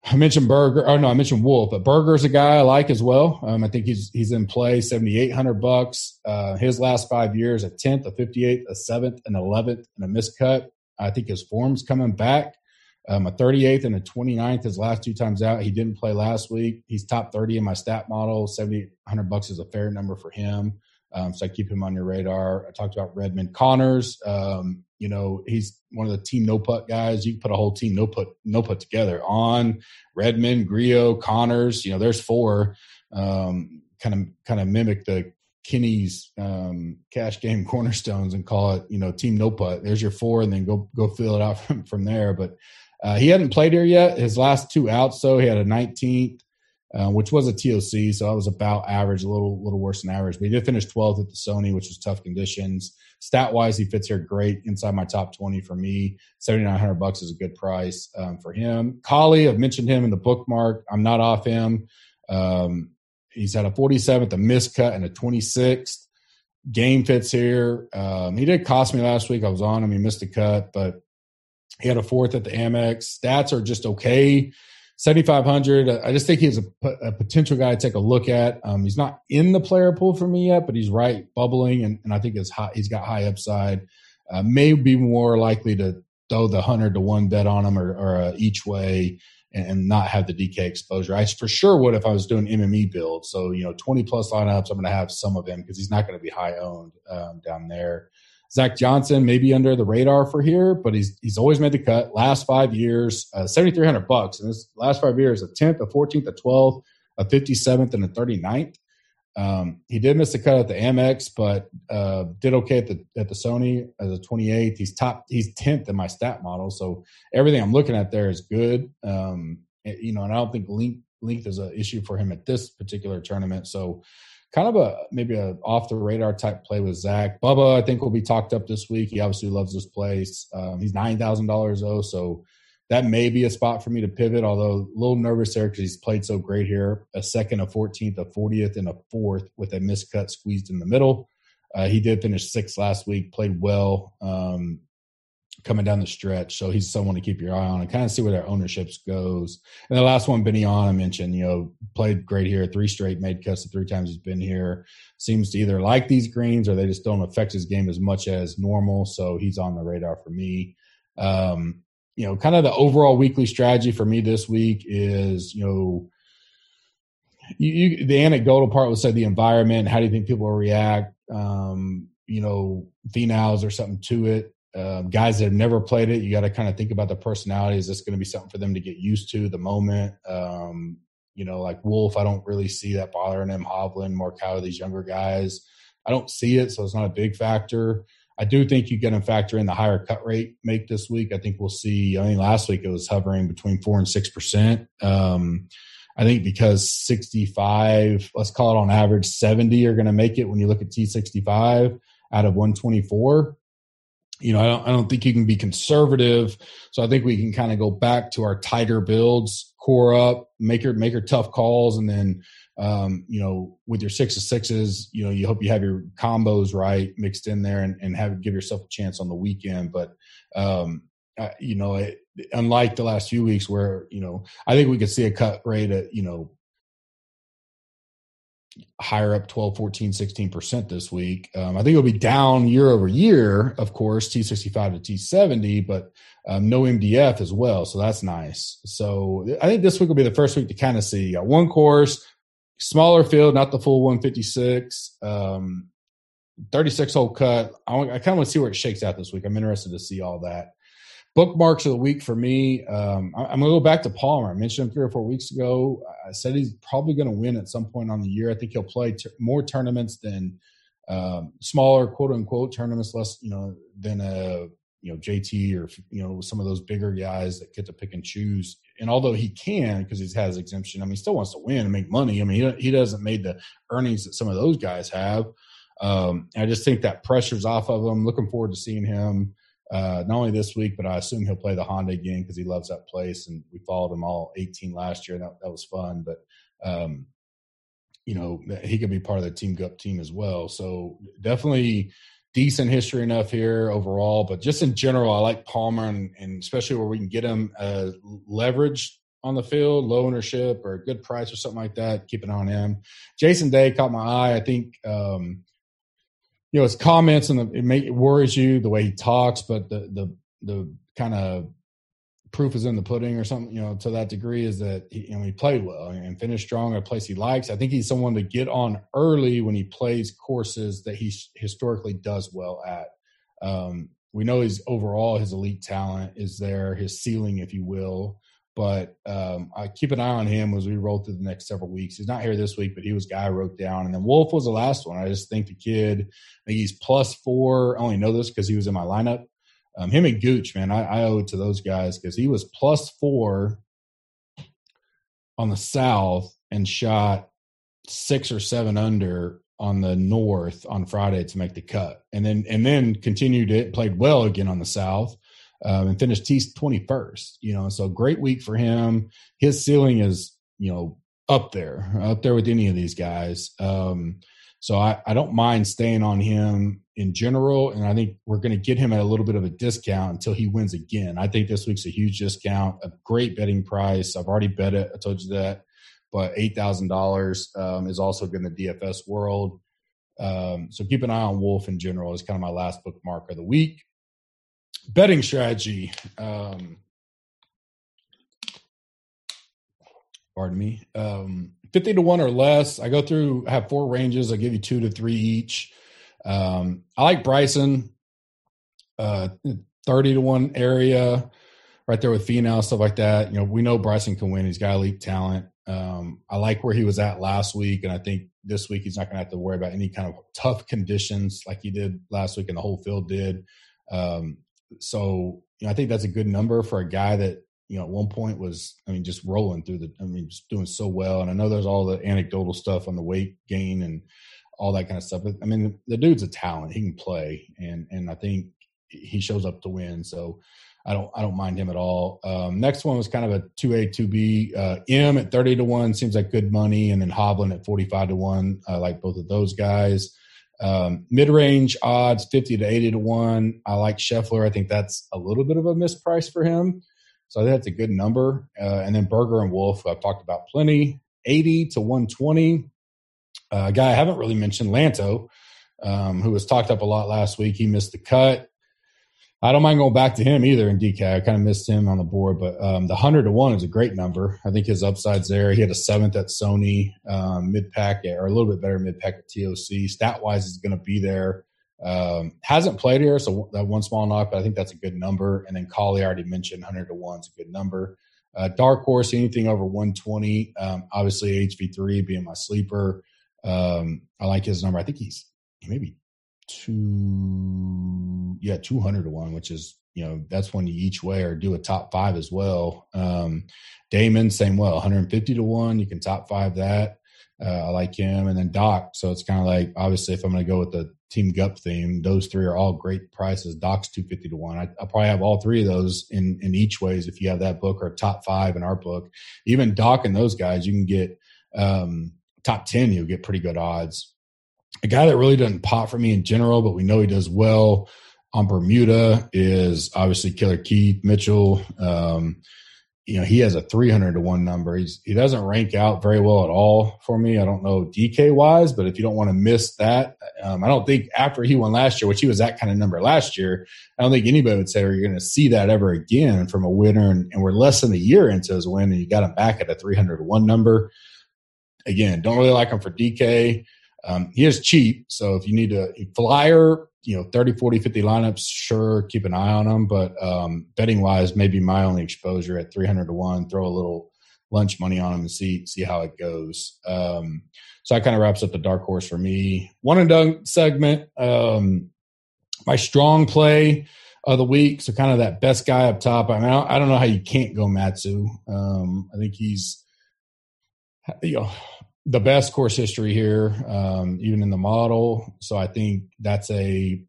I mentioned Berger. Oh no, I mentioned Wolff, but Berger's a guy I like as well. Um, I think he's he's in play seventy eight hundred bucks. Uh, his last five years, a tenth, a fifty eighth, a seventh, an eleventh, and a miscut. I think his form's coming back. Um, a 38th and a 29th his last two times out. He didn't play last week. He's top 30 in my stat model. 7,800 bucks is a fair number for him. Um, so I keep him on your radar. I talked about Redman Conners. Um, you know, he's one of the team no put guys. You can put a whole team no put no put together on Redman, Grillo, Conners. You know, there's four. Um, kind of kind of mimic the Kinney's um, cash game cornerstones and call it, you know, team no put. There's your four, and then go go fill it out from, from there. But uh, he hadn't played here yet. His last two outs, so he had a 19th, uh, which was a TOC, so I was about average, a little little worse than average. But he did finish 12th at the Sony, which was tough conditions. Stat wise, he fits here great inside my top 20 for me. 7,900 bucks is a good price um, for him. Collie, I've mentioned him in the bookmark. I'm not off him. Um, He's had a 47th, a miscut, and a 26th. Game fits here. Um, he did cost me last week. I was on him. He missed a cut, but he had a fourth at the Amex. Stats are just okay. 7,500. I just think he's a, a, potential guy to take a look at. Um, he's not in the player pool for me yet, but he's right bubbling, and, and I think it's high, he's got high upside. Uh, may be more likely to throw the 100 to 1 bet on him or, or uh, each way and, not have the DK exposure. I for sure would if I was doing MME build. So, you know, 20 plus lineups, I'm going to have some of him because he's not going to be high owned um, down there. Zach Johnson maybe under the radar for here, but he's he's always made the cut. Last five years, uh, 7,300 bucks. And this last five years, a 10th, a 14th, a 12th, a 57th, and a 39th. Um, he did miss the cut at the Amex, but uh, did okay at the at the Sony as a 28th. He's top. He's 10th in my stat model, so everything I'm looking at there is good. Um, you know, and I don't think length length is an issue for him at this particular tournament. So, kind of a maybe a off the radar type play with Zach Bubba. I think will be talked up this week. He obviously loves this place. Um, he's nine thousand dollars though, so that may be a spot for me to pivot, although a little nervous there because he's played so great here. A second, a 14th, a 40th, and a fourth with a miscut squeezed in the middle. Uh, he did finish sixth last week, played well um, coming down the stretch. So he's someone to keep your eye on and kind of see where their ownerships goes. And the last one, Ben An, I mentioned, you know, played great here, three straight, made cuts the three times he's been here. Seems to either like these greens or they just don't affect his game as much as normal. So he's on the radar for me. Um, you know, kind of the overall weekly strategy for me this week is, you know, you, you, the anecdotal part would say the environment. How do you think people will react? Um, you know, phenols or something to it. Uh, guys that have never played it, you got to kind of think about the personality. Is this going to be something for them to get used to the moment? Um, you know, like Wolff, I don't really see that bothering him. Hovland, Morikawa, these younger guys, I don't see it, so it's not a big factor. I do think you can factor in the higher cut rate make this week. I think we'll see. I mean, last week it was hovering between four and six percent. Um, I think because 65, let's call it on average, 70 are going to make it when you look at T65 out of 124. You know, I don't, I don't think you can be conservative. So I think we can kind of go back to our tighter builds, core up, make your make your tough calls, and then um, you know, with your six of sixes, you know, you hope you have your combos right mixed in there and, and have give yourself a chance on the weekend. But, um, uh, you know, it, unlike the last few weeks where, you know, I think we could see a cut rate at, you know, higher up 12, 14, 16% this week. Um, I think it'll be down year over year, of course, T65 to T70, but um, no MDF as well. So that's nice. So I think this week will be the first week to kind of see uh, one course, smaller field, not the full 156. Um, 36 hole cut. I, I kind of want to see where it shakes out this week. I'm interested to see all that. Bookmarks of the week for me. Um, I, am going to go back to Palmer. I mentioned him three or four weeks ago. I said he's probably going to win at some point on the year. I think he'll play t- more tournaments than um, smaller, quote unquote, tournaments, less, you know, than a you know JT or you know some of those bigger guys that get to pick and choose. And although he can because he has exemption, I mean, he still wants to win and make money. I mean, he he doesn't made the earnings that some of those guys have. Um, I just think that pressure's off of him. Looking forward to seeing him uh, not only this week, but I assume he'll play the Honda again because he loves that place. And we followed him all 18 last year. That that was fun, but. Um, you know he could be part of the team gup team as well so definitely decent history enough here overall, but just in general, I like Palmer and, and especially where we can get him uh, leverage on the field, low ownership or a good price or something like that. Keep it on him. Jason Day caught my eye. I think um, you know his comments and the, it, may, it worries you the way he talks, but the the the kind of proof is in the pudding or something, you know, to that degree is that he, you know, he played well and finished strong at a place he likes. I think he's someone to get on early when he plays courses that he historically does well at. Um, we know his overall, his elite talent is there, his ceiling, if you will. But um, I keep an eye on him as we roll through the next several weeks. He's not here this week, but he was guy I wrote down. And then Wolff was the last one. I just think the kid, I think he's plus four. I only know this because he was in my lineup um, him and Gooch, man, I, I owe it to those guys because he was plus four on the south and shot six or seven under on the north on Friday to make the cut, and then and then continued it, played well again on the south, um, and finished T twenty first. You know, so great week for him. His ceiling is you know up there, up there with any of these guys. Um, so I, I don't mind staying on him in general. And I think we're going to get him at a little bit of a discount until he wins again. I think this week's a huge discount, a great betting price. I've already bet it. I told you that. But $8,000 um, is also in the DFS world. Um, so keep an eye on Wolff in general is kind of my last bookmark of the week. Betting strategy. Um, pardon me. Um, 50 to 1 or less. I go through, I have four ranges. I give you two to three each. Um, I like Bryson, uh, 30 to 1 area right there with Finau, stuff like that. You know, we know Bryson can win. He's got elite talent. Um, I like where he was at last week, and I think this week he's not going to have to worry about any kind of tough conditions like he did last week and the whole field did. Um, so, you know, I think that's a good number for a guy that you know, at one point was, I mean, just rolling through the, I mean, just doing so well. And I know there's all the anecdotal stuff on the weight gain and all that kind of stuff. But I mean, the dude's a talent. He can play, and and I think he shows up to win. So I don't I don't mind him at all. Um, next one was kind of a two A two B. Uh, M at thirty to one seems like good money, and then Hovland at forty five to one. I like both of those guys. Um, Mid range odds fifty to eighty to one. I like Scheffler. I think that's a little bit of a misprice for him. So that's a good number. Uh, and then Berger and Wolff, I've talked about plenty. 80 to 120. Uh, a guy I haven't really mentioned, Lanto, um, who was talked up a lot last week. He missed the cut. I don't mind going back to him either in DK. I kind of missed him on the board, but um, the hundred to one is a great number. I think his upside's there. He had a seventh at Sony um, mid pack, or a little bit better mid pack at TOC. Stat wise, is going to be there. Um, hasn't played here, so that one small knock, but I think that's a good number. And then Collie, already mentioned, hundred to one is a good number. Uh, dark horse, anything over one twenty. Um, obviously, HV three being my sleeper. Um, I like his number. I think he's maybe two, yeah, 200 to one, which is, you know, that's when you each way or do a top five as well. Um, Dahmen, same well, 150 to one. You can top five that. Uh, I like him. And then Doc. So it's kind of like, obviously, if I'm going to go with the Team Gup theme, those three are all great prices. Doc's 250 to one. I, will probably have all three of those in, in each ways if you have that book or top five in our book. Even Doc and those guys, you can get um, top 10, you'll get pretty good odds a guy that really doesn't pop for me in general, but we know he does well on Bermuda is obviously Killer Keith Mitchell. Um, you know, he has a 300 to one number. He's, he doesn't rank out very well at all for me. I don't know DK wise, but if you don't want to miss that, um, I don't think after he won last year, which he was that kind of number last year, I don't think anybody would say you're going to see that ever again from a winner. And, and, we're less than a year into his win, and you got him back at a 300 to one number. Again, don't really like him for DK. Um, he is cheap, so if you need a, flyer, you know, 30, 40, 50 lineups, sure, keep an eye on him. But um, betting wise, maybe my only exposure at 300 to 1, throw a little lunch money on him and see see how it goes. Um, so that kind of wraps up the dark horse for me. One and done segment. Um, my strong play of the week. So kind of that best guy up top. I mean, I don't, I don't know how you can't go Matsu. Um, I think he's, you know, the best course history here, um, even in the model. So I think that's a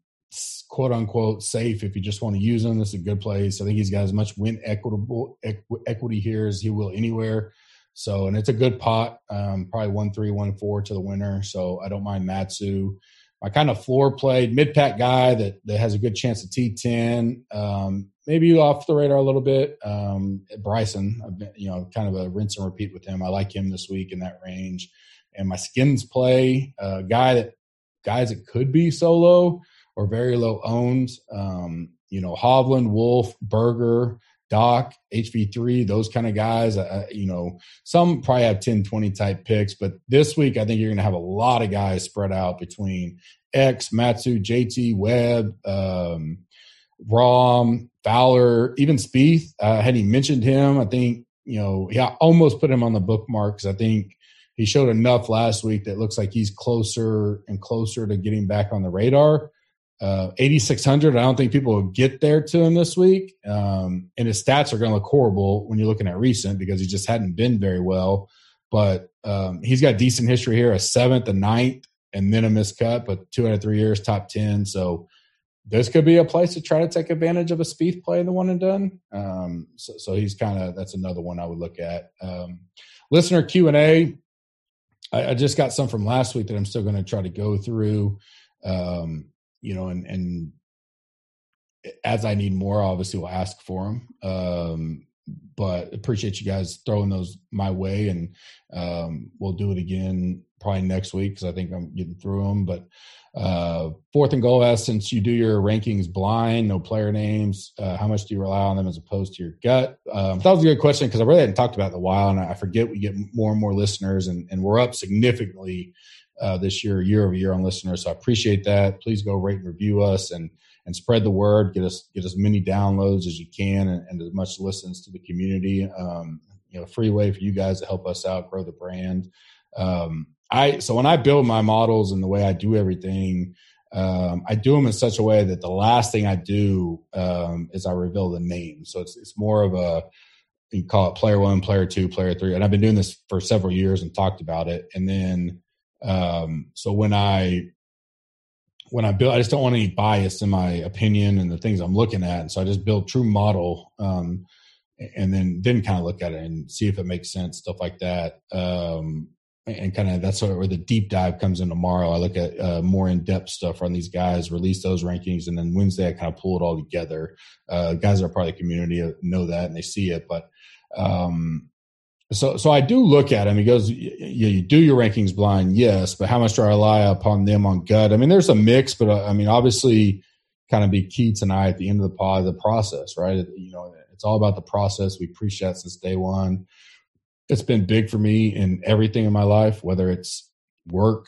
quote unquote safe if you just want to use him. Is a good place. I think he's got as much win equitable equ- equity here as he will anywhere. So, and it's a good pot, um, probably one three, one four to the winner. So I don't mind Matsu. My kind of floor played mid pack guy that that has a good chance of T10. Um, maybe off the radar a little bit. Um, Bryson, been, you know, kind of a rinse and repeat with him. I like him this week in that range. And my skins play, uh, guy that guys that could be solo or very low owned. Um, you know, Hovland, Wolff, Berger, Doc, HV3, those kind of guys. Uh, you know, some probably have 10, 20 type picks, but this week I think you're going to have a lot of guys spread out between X, Matsu, JT, Webb, um, Rahm, Fowler, even Spieth. Uh, had he mentioned him, I think you know, yeah, almost put him on the bookmark because I think he showed enough last week that looks like he's closer and closer to getting back on the radar. Uh, 8,600, I don't think people will get there to him this week. Um, and his stats are going to look horrible when you're looking at recent because he just hadn't been very well. But um, he's got decent history here a seventh, a ninth, and then a missed miscut, but two out of three years, top 10. So this could be a place to try to take advantage of a Spieth play in the one and done. Um, so, so, he's kind of that's another one I would look at. Um, listener Q and A. I, I, just got some from last week that I'm still going to try to go through. Um, you know, and and as I need more, obviously we'll ask for them. Um, but appreciate you guys throwing those my way, and um, we'll do it again probably next week because I think I'm getting through them. But uh, fourth and goal asks, since you do your rankings blind, no player names, uh, how much do you rely on them as opposed to your gut? Um, that was a good question because I really hadn't talked about it in a while, and I forget we get more and more listeners, and, and we're up significantly uh, this year, year over year on listeners. So I appreciate that. Please go rate and review us and and spread the word. Get us get as many downloads as you can and, and as much listens to the community. Um, you know, free way for you guys to help us out, grow the brand. Um, I so when I build my models and the way I do everything, um, I do them in such a way that the last thing I do um, is I reveal the name. So it's it's more of a you call it player one, player two, player three, and I've been doing this for several years and talked about it. And then um, so when I when I build, I just don't want any bias in my opinion and the things I'm looking at. And so I just build true model, um, and then then kind of look at it and see if it makes sense, stuff like that. Um, and kind of that's where the deep dive comes in tomorrow. I look at uh, more in depth stuff on these guys, release those rankings, and then Wednesday I kind of pull it all together. Uh, guys that are part of the community know that and they see it, but um, so so I do look at him. He goes, you, you do your rankings blind, yes, but how much do I rely upon them on gut? I mean, there's a mix, but uh, I mean, obviously kind of be key tonight at the end of the pod, the process, right? You know, it's all about the process. We preach that since day one. It's been big for me in everything in my life, whether it's work.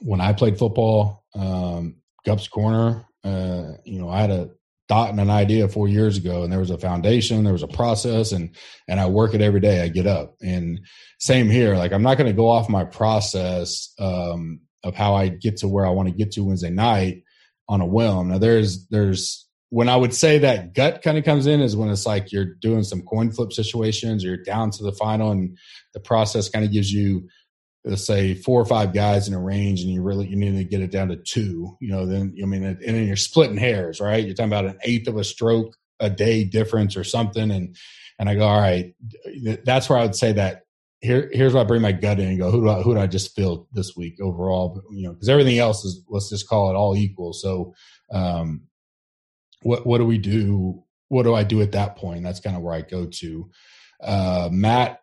When I played football, um, Gups Corner, uh, you know, I had a thought and an idea four years ago and there was a foundation there was a process and and i work it every day i get up and same here like i'm not going to go off my process um, of how i get to where i want to get to wednesday night on a whim now there's there's when i would say that gut kind of comes in is when it's like you're doing some coin flip situations or you're down to the final and the process kind of gives you let's say four or five guys in a range and you really you need to get it down to two you know then i mean and then you're splitting hairs right? You're talking about an eighth of a stroke a day difference or something and and i go all right that's where i would say that here here's where i bring my gut in and go who do i who do i just feel this week overall? But, you know because everything else is let's just call it all equal. So um what what do we do what do i do at that point that's kind of where i go to uh matt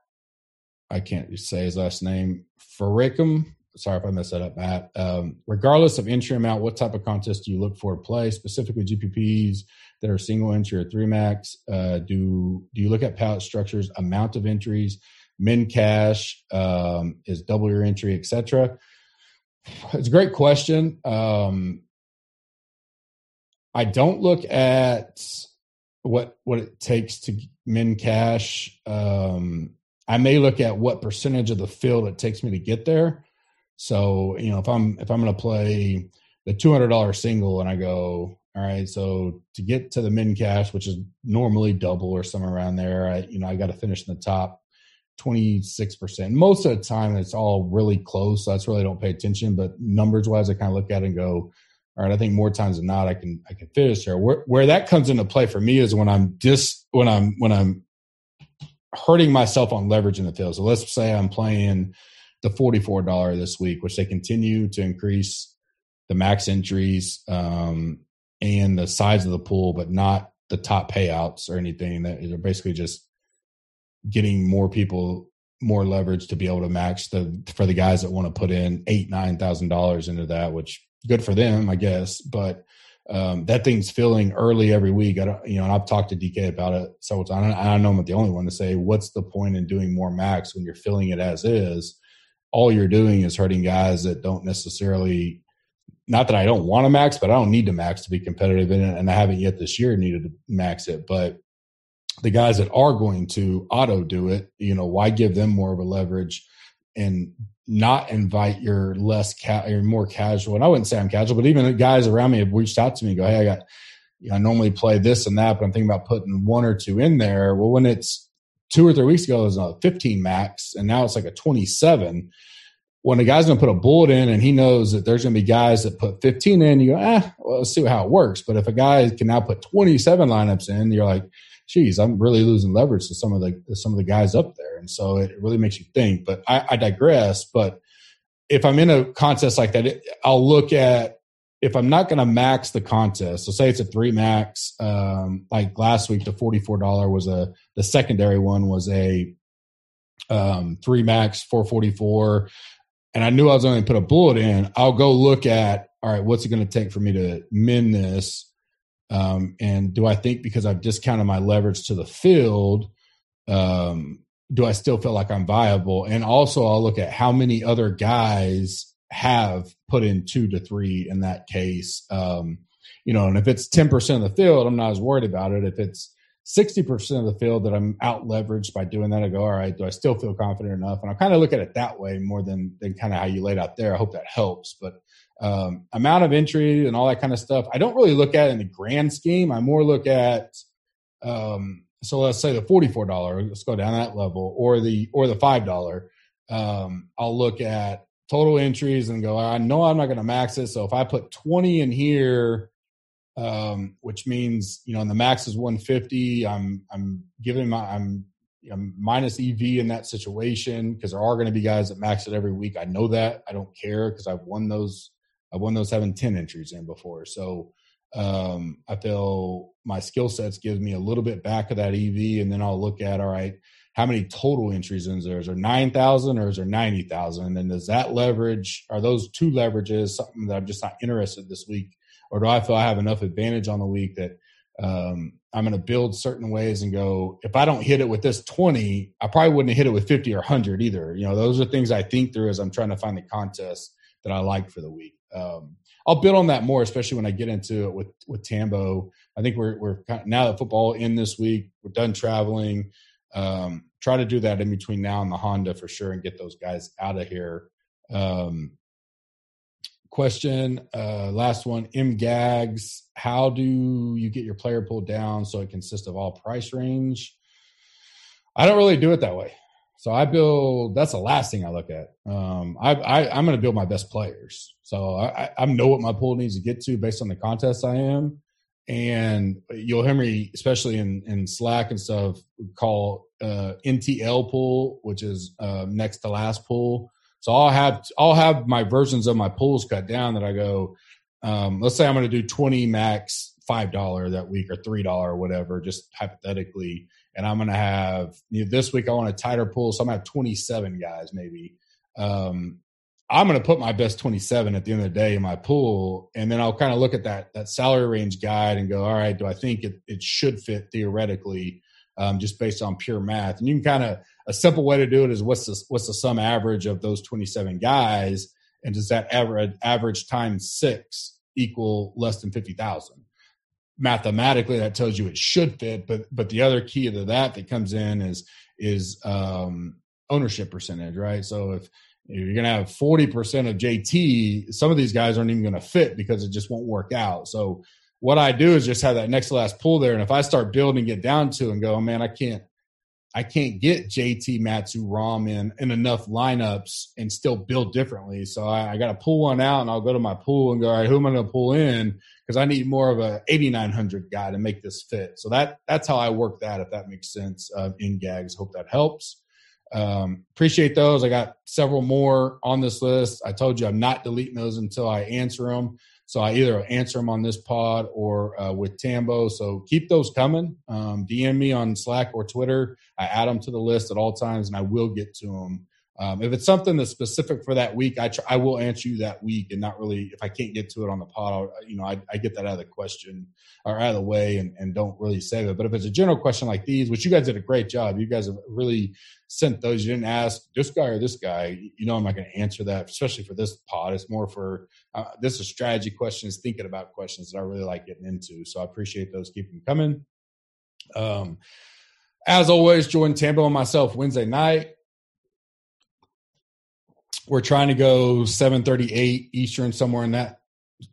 I can't say his last name. Faricum. Sorry if I messed that up, Matt. Um, regardless of entry amount, what type of contest do you look for to play? Specifically, GPPs that are single entry or three max. Uh, do do you look at pallet structures, amount of entries, min cash um, is double your entry, etc. It's a great question. Um, I don't look at what what it takes to min cash. Um, I may look at what percentage of the field it takes me to get there. So, you know, if I'm if I'm going to play the two hundred dollar single and I go, all right, so to get to the min cash, which is normally double or somewhere around there, I you know I got to finish in the top twenty six percent. Most of the time, it's all really close. So that's really don't pay attention. But numbers wise, I kind of look at it and go, all right, I think more times than not, I can I can finish there. Where where that comes into play for me is when I'm just when I'm when I'm hurting myself on leverage in the field. So let's say I'm playing the $44 this week, which they continue to increase the max entries um, and the size of the pool, but not the top payouts or anything. That they're basically just getting more people more leverage to be able to match the for the guys that want to put in eight nine thousand dollars into that, which good for them, I guess. But um, that thing's filling early every week. I don't, you know, and I've talked to DK about it several times. I know I'm not the only one to say, what's the point in doing more max when you're filling it as is? All you're doing is hurting guys that don't necessarily, not that I don't want to max, but I don't need to max to be competitive in it. And I haven't yet this year needed to max it. But the guys that are going to auto do it, you know, why give them more of a leverage and not invite your less ca- your more casual. And I wouldn't say I'm casual, but even the guys around me have reached out to me, go, "Hey, I got, you know, I normally play this and that, but I'm thinking about putting one or two in there." Well, when it's two or three weeks ago, it was a 15 max, and now it's like a 27. When a guy's going to put a bullet in, and he knows that there's going to be guys that put 15 in, you go, "Ah, well, let's see how it works." But if a guy can now put 27 lineups in, you're like, geez, I'm really losing leverage to some of the some of the guys up there, and so it really makes you think. But I, I digress. But if I'm in a contest like that, I'll look at if I'm not going to max the contest. So say it's a three max. Um, like last week, the forty four dollar was a the secondary one was a um, three max four forty four, and I knew I was only going to put a bullet in. I'll go look at all right, what's it going to take for me to min this um, and do I think because I've discounted my leverage to the field, um, do I still feel like I'm viable? And also, I'll look at how many other guys have put in two to three in that case. Um, you know, and if it's 10% of the field, I'm not as worried about it. If it's 60% of the field that I'm out leveraged by doing that, I go, all right, do I still feel confident enough? And I kind of look at it that way more than, than kind of how you laid out there. I hope that helps. But um, amount of entry and all that kind of stuff. I don't really look at in the grand scheme. I more look at um, so let's say the forty four dollar. Let's go down that level, or the or the five dollar. Um, I'll look at total entries and go. I know I'm not going to max it, so if I put twenty in here, um, which means you know, and the max is one fifty. I'm I'm giving my I'm I'm minus EV in that situation because there are going to be guys that max it every week. I know that. I don't care because I've won those I've won those having 10 entries in before. So um, I feel my skill sets gives me a little bit back of that EV. And then I'll look at, all right, how many total entries in there? Is there 9,000 or is there 90,000? And does that leverage, are those two leverages something that I'm just not interested this week or do I feel I have enough advantage on the week that um, I'm going to build certain ways and go, if I don't hit it with this 20, I probably wouldn't hit it with 50 or 100 either. You know, those are things I think through as I'm trying to find the contest that I like for the week. Um, I'll build on that more, especially when I get into it with with Tambo. I think we're we're kind of, now that football in this week, we're done traveling. Um, try to do that in between now and the Honda for sure, and get those guys out of here. Um, question, uh, last one. M Gags, how do you get your player pool down so it consists of all price range? I don't really do it that way. So I build. That's the last thing I look at. Um, I, I am going to build my best players. So I, I know what my pool needs to get to based on the contests I am. And you'll hear me, especially in in Slack and stuff, call uh, NTL pool, which is uh, next to last pool. So I'll have I'll have my versions of my pools cut down that I go. Um, let's say I'm going to do 20 max five dollar that week or three dollar or whatever, just hypothetically and I'm to have you know, this week I want a tighter pool, so I'm to have 27 guys maybe. Um, I'm to put my best 27 at the end of the day in my pool, and then I'll kind of look at that that salary range guide and go, all right, do I think it, it should fit theoretically, um, just based on pure math? And you can kind of a simple way to do it is what's the what's the sum average of those 27 guys, and does that average average times six equal less than 50,000? Mathematically that tells you it should fit but but the other key to that that comes in is is um ownership percentage right? So if you're going to have 40% of JT some of these guys aren't even going to fit because it just won't work out. So what I do is just have that next to last pull there and if I start building get down to and go oh, man I can't I can't get JT Matsu Rahm in in enough lineups and still build differently. So I, I got to pull one out and I'll go to my pool and go, all right, who am I going to pull in? Because I need more of a 8900 guy to make this fit. So that that's how I work that, if that makes sense, uh, in gags. Hope that helps. Um, appreciate those. I got several more on this list. I told you I'm not deleting those until I answer them. So I either answer them on this pod or uh, with Tambo. So keep those coming. Um, DM me on Slack or Twitter. I add them to the list at all times, and I will get to them. Um, if it's something that's specific for that week, I try, I will answer you that week, and not really if I can't get to it on the pod, I'll, you know, I, I, get that out of the question or out of the way, and, and don't really save it. But if it's a general question like these, which you guys did a great job, you guys have really sent those. You didn't ask this guy or this guy. You know, I'm not going to answer that, especially for this pod. It's more for uh, this is strategy questions, thinking about questions that I really like getting into. So I appreciate those. Keep them coming. Um, as always, join Tambo and myself Wednesday night we're trying to go 7:38 Eastern, somewhere in that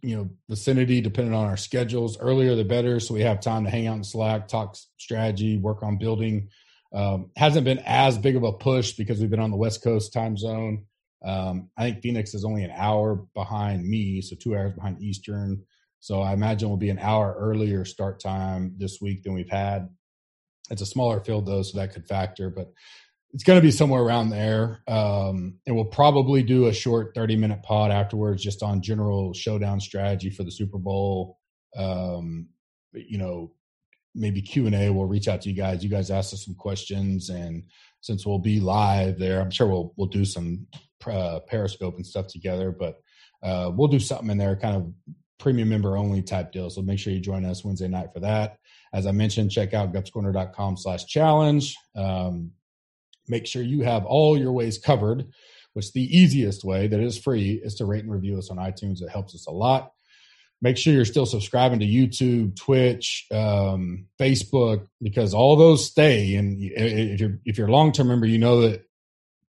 you know vicinity, depending on our schedules. Earlier the better, so we have time to hang out in Slack, talk strategy, work on building. Um, hasn't been as big of a push because we've been on the West Coast time zone. Um, I think Phoenix is only an hour behind me, so two hours behind Eastern. So I imagine we'll be an hour earlier start time this week than we've had. It's a smaller field though, so that could factor. But it's going to be somewhere around there. Um, and we'll probably do a short 30 minute pod afterwards just on general showdown strategy for the Super Bowl. Um, you know, maybe Q and A. We'll reach out to you guys. You guys asked us some questions, and since we'll be live there, I'm sure we'll we'll do some uh, Periscope and stuff together. But uh, we'll do something in there, kind of premium member only type deal. So make sure you join us Wednesday night for that. As I mentioned, check out gupscorner.com slash challenge. Um, make sure you have all your ways covered, which the easiest way that is free is to rate and review us on iTunes. It helps us a lot. Make sure you're still subscribing to YouTube, Twitch, um, Facebook, because all those stay. And if you're if you're a long term member, you know that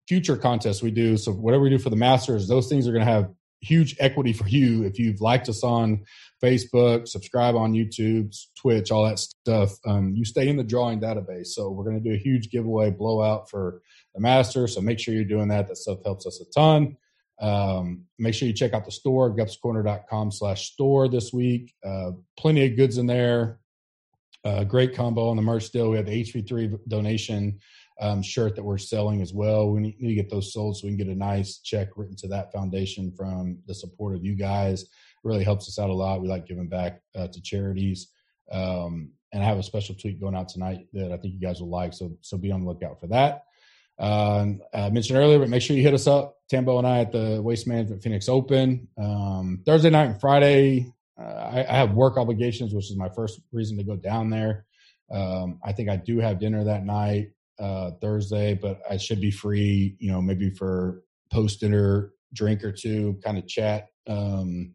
future contests we do. So whatever we do for the Masters, those things are going to have huge equity for you if you've liked us on Facebook, subscribe on YouTube, Twitch, all that stuff. Um, you stay in the drawing database. So we're going to do a huge giveaway blowout for the master. So make sure you're doing that. That stuff helps us a ton. Um, make sure you check out the store, gupscorner.com slash store this week. Uh, plenty of goods in there. Uh, great combo on the merch deal. We have the HV3 donation um, shirt that we're selling as well. We need, to get those sold so we can get a nice check written to that foundation from the support of you guys. It really helps us out a lot. We like giving back uh, to charities. Um, and I have a special tweet going out tonight that I think you guys will like. So so be on the lookout for that. Um, I mentioned earlier, but make sure you hit us up, Tambo and I, at the Waste Management Phoenix Open um, Thursday night and Friday. I, I, have work obligations, which is my first reason to go down there. Um, I think I do have dinner that night, uh, Thursday, but I should be free, you know, maybe for post dinner drink or two, kind of chat. Um,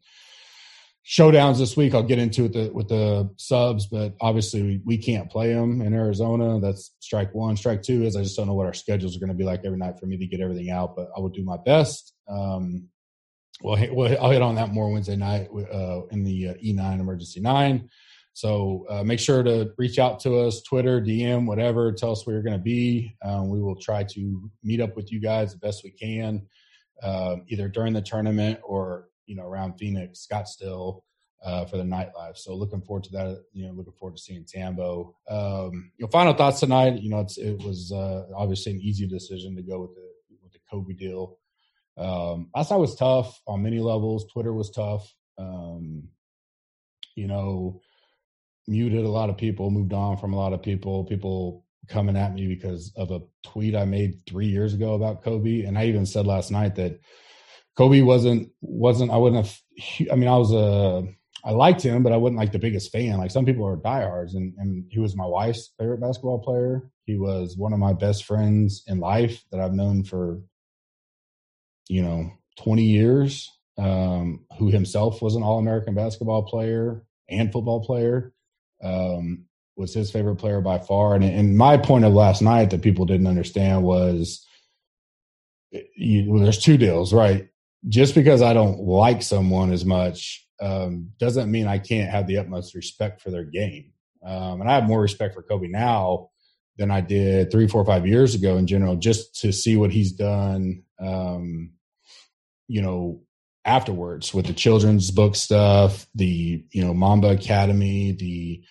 showdowns this week. I'll get into with the with the subs, but obviously we, we can't play them in Arizona. That's strike one. Strike two is I just don't know what our schedules are going to be like every night for me to get everything out, but I will do my best. Um, well, well, I'll hit on that more Wednesday night uh, in the uh, E9 Emergency Nine. So uh, make sure to reach out to us, Twitter, DM, whatever. Tell us where you're going to be. Um, we will try to meet up with you guys the best we can, uh, either during the tournament or you know around Phoenix, Scottsdale uh, for the nightlife. So looking forward to that. You know, looking forward to seeing Tambo. Um, final thoughts tonight. You know, it was uh, obviously an easy decision to go with the with the Kobe deal. Um, night was tough on many levels. Twitter was tough. Um, you know, muted a lot of people, moved on from a lot of people. People coming at me because of a tweet I made three years ago about Kobe, and I even said last night that Kobe wasn't wasn't I wouldn't have. I mean, I was a I liked him, but I wasn't like the biggest fan. Like some people are diehards, and and he was my wife's favorite basketball player. He was one of my best friends in life that I've known for you know 20 years. Um, who himself was an All American basketball player and football player. Um, was his favorite player by far. And, and my point of last night that people didn't understand was you, well, there's two deals, right? Just because I don't like someone as much um, doesn't mean I can't have the utmost respect for their game. Um, and I have more respect for Kobe now than I did three, four, five years ago in general, just to see what he's done, um, you know, afterwards with the children's book stuff, the, you know, Mamba Academy, the,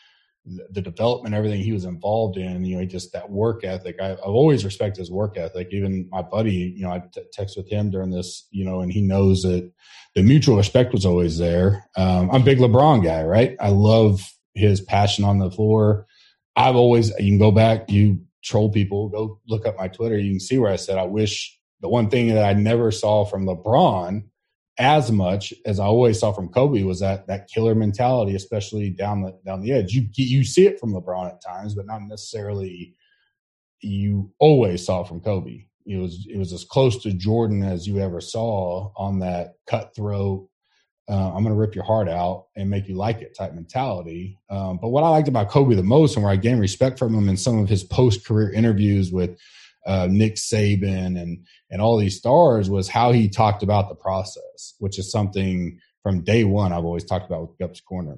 the development, everything he was involved in, you know, he just that work ethic. I, have always respected his work ethic. Even my buddy, you know, I t- text with him during this, you know, and he knows that the mutual respect was always there. Um, I'm a big LeBron guy, right? I love his passion on the floor. I've always, you can go back, you troll people, go look up my Twitter. You can see where I said, I wish the one thing that I never saw from LeBron as much as I always saw from Kobe was that that killer mentality, especially down the down the edge. You you see it from LeBron at times, but not necessarily. You always saw from Kobe. It was it was as close to Jordan as you ever saw on that cutthroat. Uh, I'm going to rip your heart out and make you like it type mentality. Um, but what I liked about Kobe the most, and where I gained respect from him in some of his post career interviews with uh, Nick Saban and and all these stars was how he talked about the process, which is something from day one I've always talked about with Gups Corner.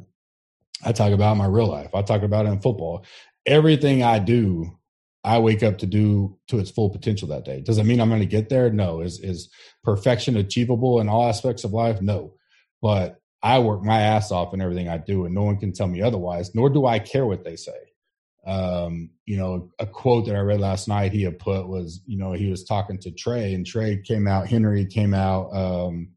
I talk about in my real life. I talk about it in football. Everything I do, I wake up to do to its full potential that day. Does it mean I'm going to get there? No. Is is perfection achievable in all aspects of life? No. But I work my ass off in everything I do, and no one can tell me otherwise. Nor do I care what they say um, you know, a quote that I read last night he had put was, you know, he was talking to Trae and Trae came out, Henry came out, um,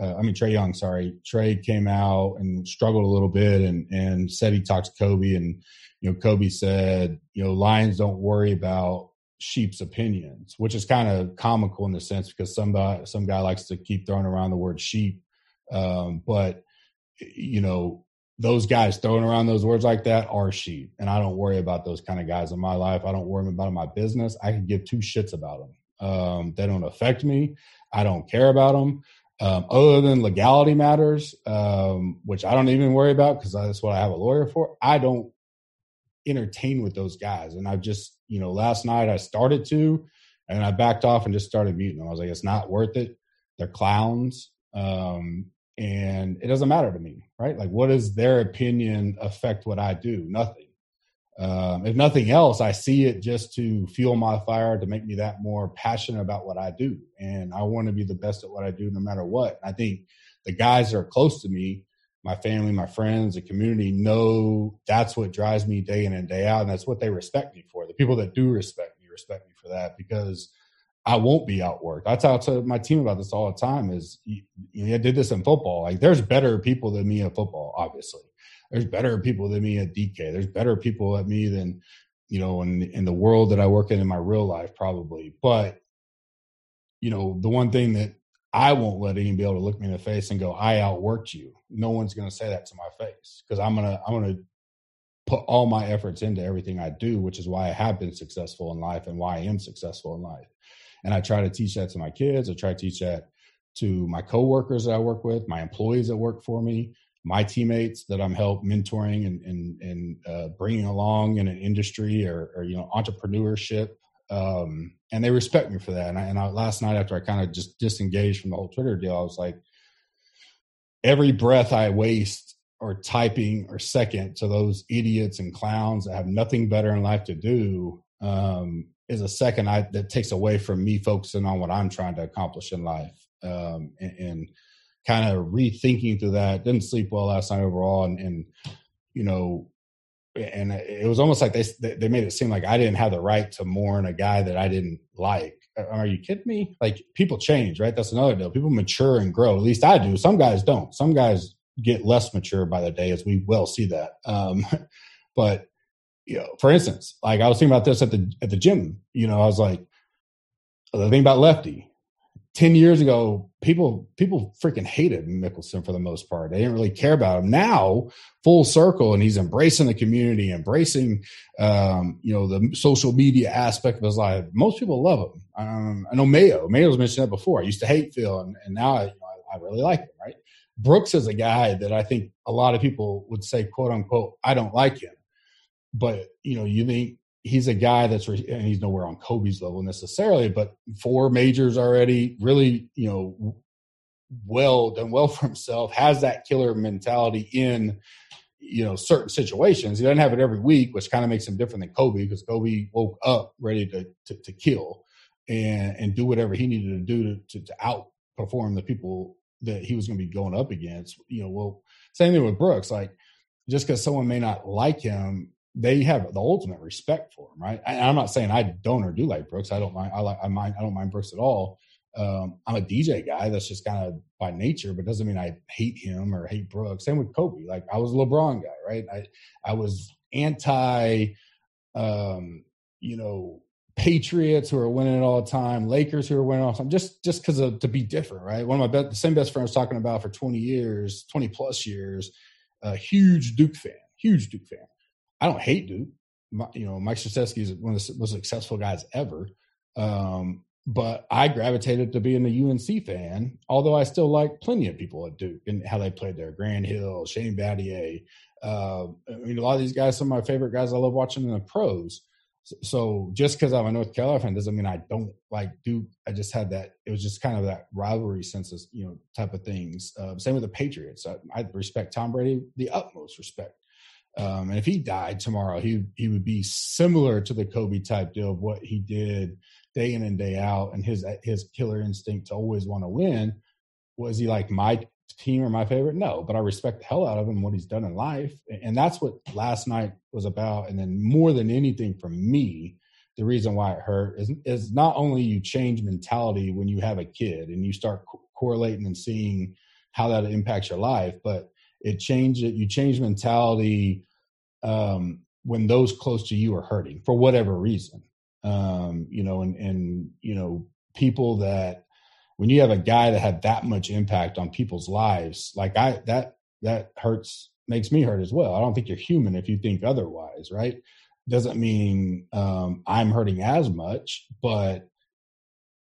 uh, I mean, Trae Young, sorry, Trae came out and struggled a little bit and, and said he talked to Kobe and, you know, Kobe said, you know, lions don't worry about sheep's opinions, which is kind of comical in the sense because somebody, some guy likes to keep throwing around the word sheep. Um, but, you know, those guys throwing around those words like that are sheep. And I don't worry about those kind of guys in my life. I don't worry about my business. I can give two shits about them. Um, they don't affect me. I don't care about them. Um, other than legality matters, um, which I don't even worry about because that's what I have a lawyer for. I don't entertain with those guys. And I've just, you know, last night I started to, and I backed off and just started muting them. I was like, it's not worth it. They're clowns. Um, and it doesn't matter to me, right? Like, what does their opinion affect what I do? Nothing. Um, if nothing else, I see it just to fuel my fire to make me that more passionate about what I do, and I want to be the best at what I do, no matter what. I think the guys that are close to me, my family, my friends, the community, know that's what drives me day in and day out, and that's what they respect me for. The people that do respect me respect me for that because I won't be outworked. I talk to my team about this all the time. Is you, know, I did this in football. Like there's better people than me at football. Obviously, there's better people than me at DK. There's better people at me than you know in in the world that I work in in my real life probably. But you know the one thing that I won't let anyone be able to look me in the face and go, I outworked you. No one's going to say that to my face because I'm to, I'm to put all my efforts into everything I do, which is why I have been successful in life and why I am successful in life. And I try to teach that to my kids. I try to teach that to my coworkers that I work with, my employees that work for me, my teammates that I'm help mentoring and and, and uh, bringing along in an industry or, or you know entrepreneurship. Um, and they respect me for that. And, I, and I, last night, after I kind of just disengaged from the whole Twitter deal, I was like, every breath I waste or typing or second to those idiots and clowns that have nothing better in life to do um, is a second I, that takes away from me focusing on what I'm trying to accomplish in life. Um, and, and kind of rethinking through that. Didn't sleep well last night overall, and, and you know, and it was almost like they they made it seem like I didn't have the right to mourn a guy that I didn't like. Are you kidding me? Like people change, right? That's another deal. People mature and grow. At least I do. Some guys don't. Some guys get less mature by the day, as we well see that. Um, but you know, for instance, like I was thinking about this at the at the gym. You know, I was like, the thing about Lefty, 10 years ago, people people freaking hated Mickelson for the most part. They didn't really care about him. Now, full circle, and he's embracing the community, embracing um, you know the social media aspect of his life. Most people love him. Um, I know Mayo. Mayo's mentioned that before. I used to hate Phil, and, and now I, I really like him. Right? Brooks is a guy that I think a lot of people would say, quote unquote, I don't like him. But you know, you think he's a guy that's and he's nowhere on Kobe's level necessarily, but four majors already, really, you know, well done well for himself, has that killer mentality in you know certain situations. He doesn't have it every week, which kind of makes him different than Kobe because Kobe woke up ready to, to to, kill and and do whatever he needed to do to, to, to outperform the people that he was going to be going up against. You know, well, same thing with Brooks. Like just because someone may not like him they have the ultimate respect for him, right? And I, am not saying I don't or do like Brooks. I don't mind. I like. I mind. I don't mind Brooks at all. Um, I'm a DJ guy. That's just kind of by nature, but doesn't mean I hate him or hate Brooks. Same with Kobe. Like I was a LeBron guy, right? I I was anti, um, you know, Patriots who are winning it all the time, Lakers who are winning all the time, just just because to be different, right? One of my best, the same best friends talking about for 20 years, 20 plus years, a huge Duke fan, huge Duke fan I don't hate Duke. My, you know, Mike Krzyzewski is one of the most successful guys ever. Um, but I gravitated to being a UNC fan, although I still like plenty of people at Duke and how they played there. Grant Hill, Shane Battier. Uh, I mean, a lot of these guys, some of my favorite guys I love watching in the pros. So, so just because I'm a North Carolina fan doesn't mean I don't like Duke. I just had that. It was just kind of that rivalry sense of, you know, type of things. Uh, same with the Patriots. I, I respect Tom Brady, the utmost respect. Um, and if he died tomorrow, he he would be similar to the Kobe type deal of what he did day in and day out, and his his killer instinct to always want to win. Was he like my team or my favorite? No, but I respect the hell out of him what he's done in life, and that's what last night was about. And then more than anything, for me, the reason why it hurt is is not only you change mentality when you have a kid and you start co- correlating and seeing how that impacts your life, but it changed it. You change mentality um, when those close to you are hurting for whatever reason. Um, you know, and and you know people that when you have a guy that had that much impact on people's lives, like I that that hurts makes me hurt as well. I don't think you're human if you think otherwise, right? Doesn't mean um, I'm hurting as much, but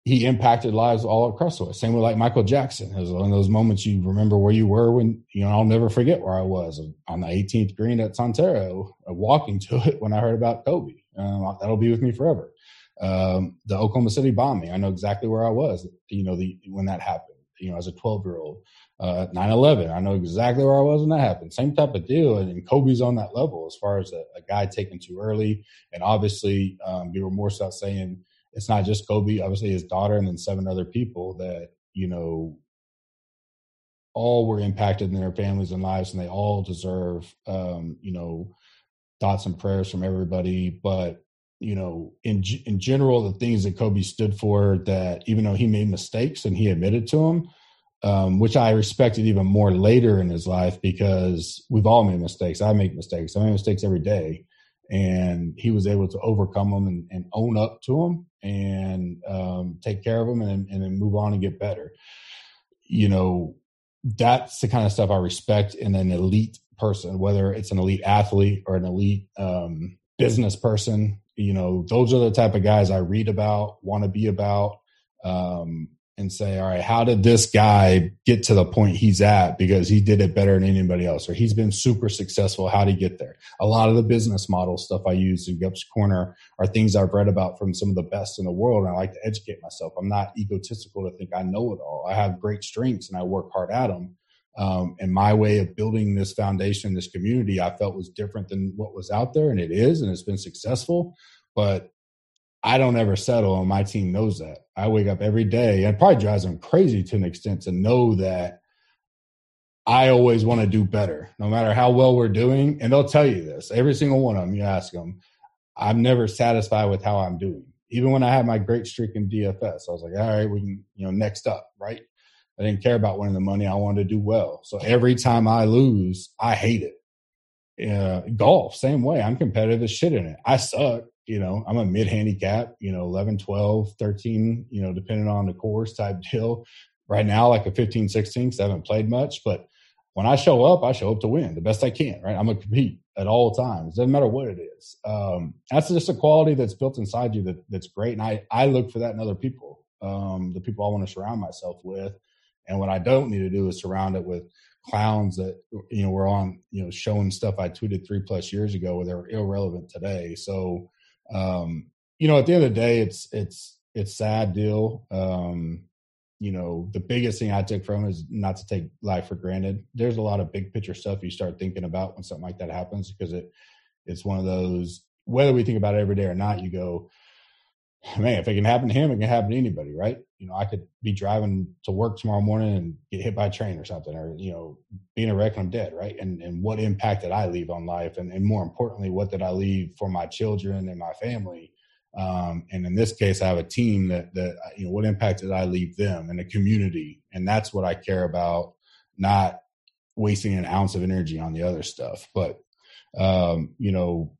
he impacted lives all across the way. Same with like Michael Jackson. It was one of those moments you remember where you were when, you know, I'll never forget where I was on the 18th green at Sonterra, uh, walking to it when I heard about Kobe. Um, that'll be with me forever. Um, the Oklahoma City bombing, I know exactly where I was, you know, the, when that happened, you know, as a 12 year old. Uh, 9-11, I know exactly where I was when that happened. Same type of deal. And, and Kobe's on that level as far as a, a guy taken too early. And obviously, um, be remorse about saying, it's not just Kobe, obviously his daughter and then seven other people that, you know, all were impacted in their families and lives and they all deserve um, you know, thoughts and prayers from everybody. But, you know, in in general, the things that Kobe stood for that even though he made mistakes and he admitted to them, um, which I respected even more later in his life because we've all made mistakes. I make mistakes. I make mistakes every day and he was able to overcome them and, and own up to them and um, take care of them and, and then move on and get better. you know, that's the kind of stuff I respect in an elite person, whether it's an elite athlete or an elite um, business person. You know, those are the type of guys I read about, want to be about, um, and say, all right, how did this guy get to the point he's at because he did it better than anybody else, or he's been super successful? How did he get there? A lot of the business model stuff I use in Gups Corner are things I've read about from some of the best in the world, and I like to educate myself. I'm not egotistical to think I know it all. I have great strengths and I work hard at them. Um, and my way of building this foundation, this community, I felt was different than what was out there, and it is, and it's been successful. But I don't ever settle, and my team knows that. I wake up every day, and probably drives them crazy to an extent to know that I always want to do better, no matter how well we're doing. And they'll tell you this every single one of them. You ask them, I'm never satisfied with how I'm doing. Even when I had my great streak in DFS, I was like, all right, we can, you know, next up, right? I didn't care about winning the money. I wanted to do well. So every time I lose, I hate it. Uh, golf, same way. I'm competitive as shit in it. I suck. You know, I'm a mid handicap, you know, 11, 12, 13, you know, depending on the course type deal. Right now, like a 15, 16, because I haven't played much. But when I show up, I show up to win the best I can, right? I'm going to compete at all times. Doesn't matter what it is. Um, that's just a quality that's built inside you that, that's great. And I, I look for that in other people, um, the people I want to surround myself with. And what I don't need to do is surround it with clowns that you know were on you know showing stuff I tweeted three plus years ago where they're irrelevant today. So um, you know, at the end of the day, it's it's it's sad deal. Um, you know, the biggest thing I took from is not to take life for granted. There's a lot of big picture stuff you start thinking about when something like that happens because it it's one of those whether we think about it every day or not, you go, man, if it can happen to him, it can happen to anybody, right? You know, I could be driving to work tomorrow morning and get hit by a train or something, or you know, being a wreck and I'm dead, right? And and what impact did I leave on life, and and more importantly, what did I leave for my children and my family? Um, and in this case, I have a team that that you know, what impact did I leave them and a community, and that's what I care about, not wasting an ounce of energy on the other stuff, but um, you know,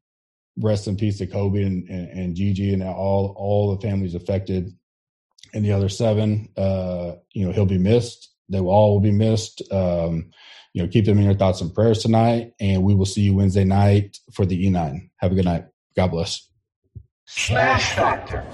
rest in peace to Kobe and, and, and Gigi and all all the families affected. And the other seven, uh, you know, he'll be missed. They will all will be missed. Um, you know, keep them in your thoughts and prayers tonight. And we will see you Wednesday night for the E9. Have a good night. God bless. Smash Factor.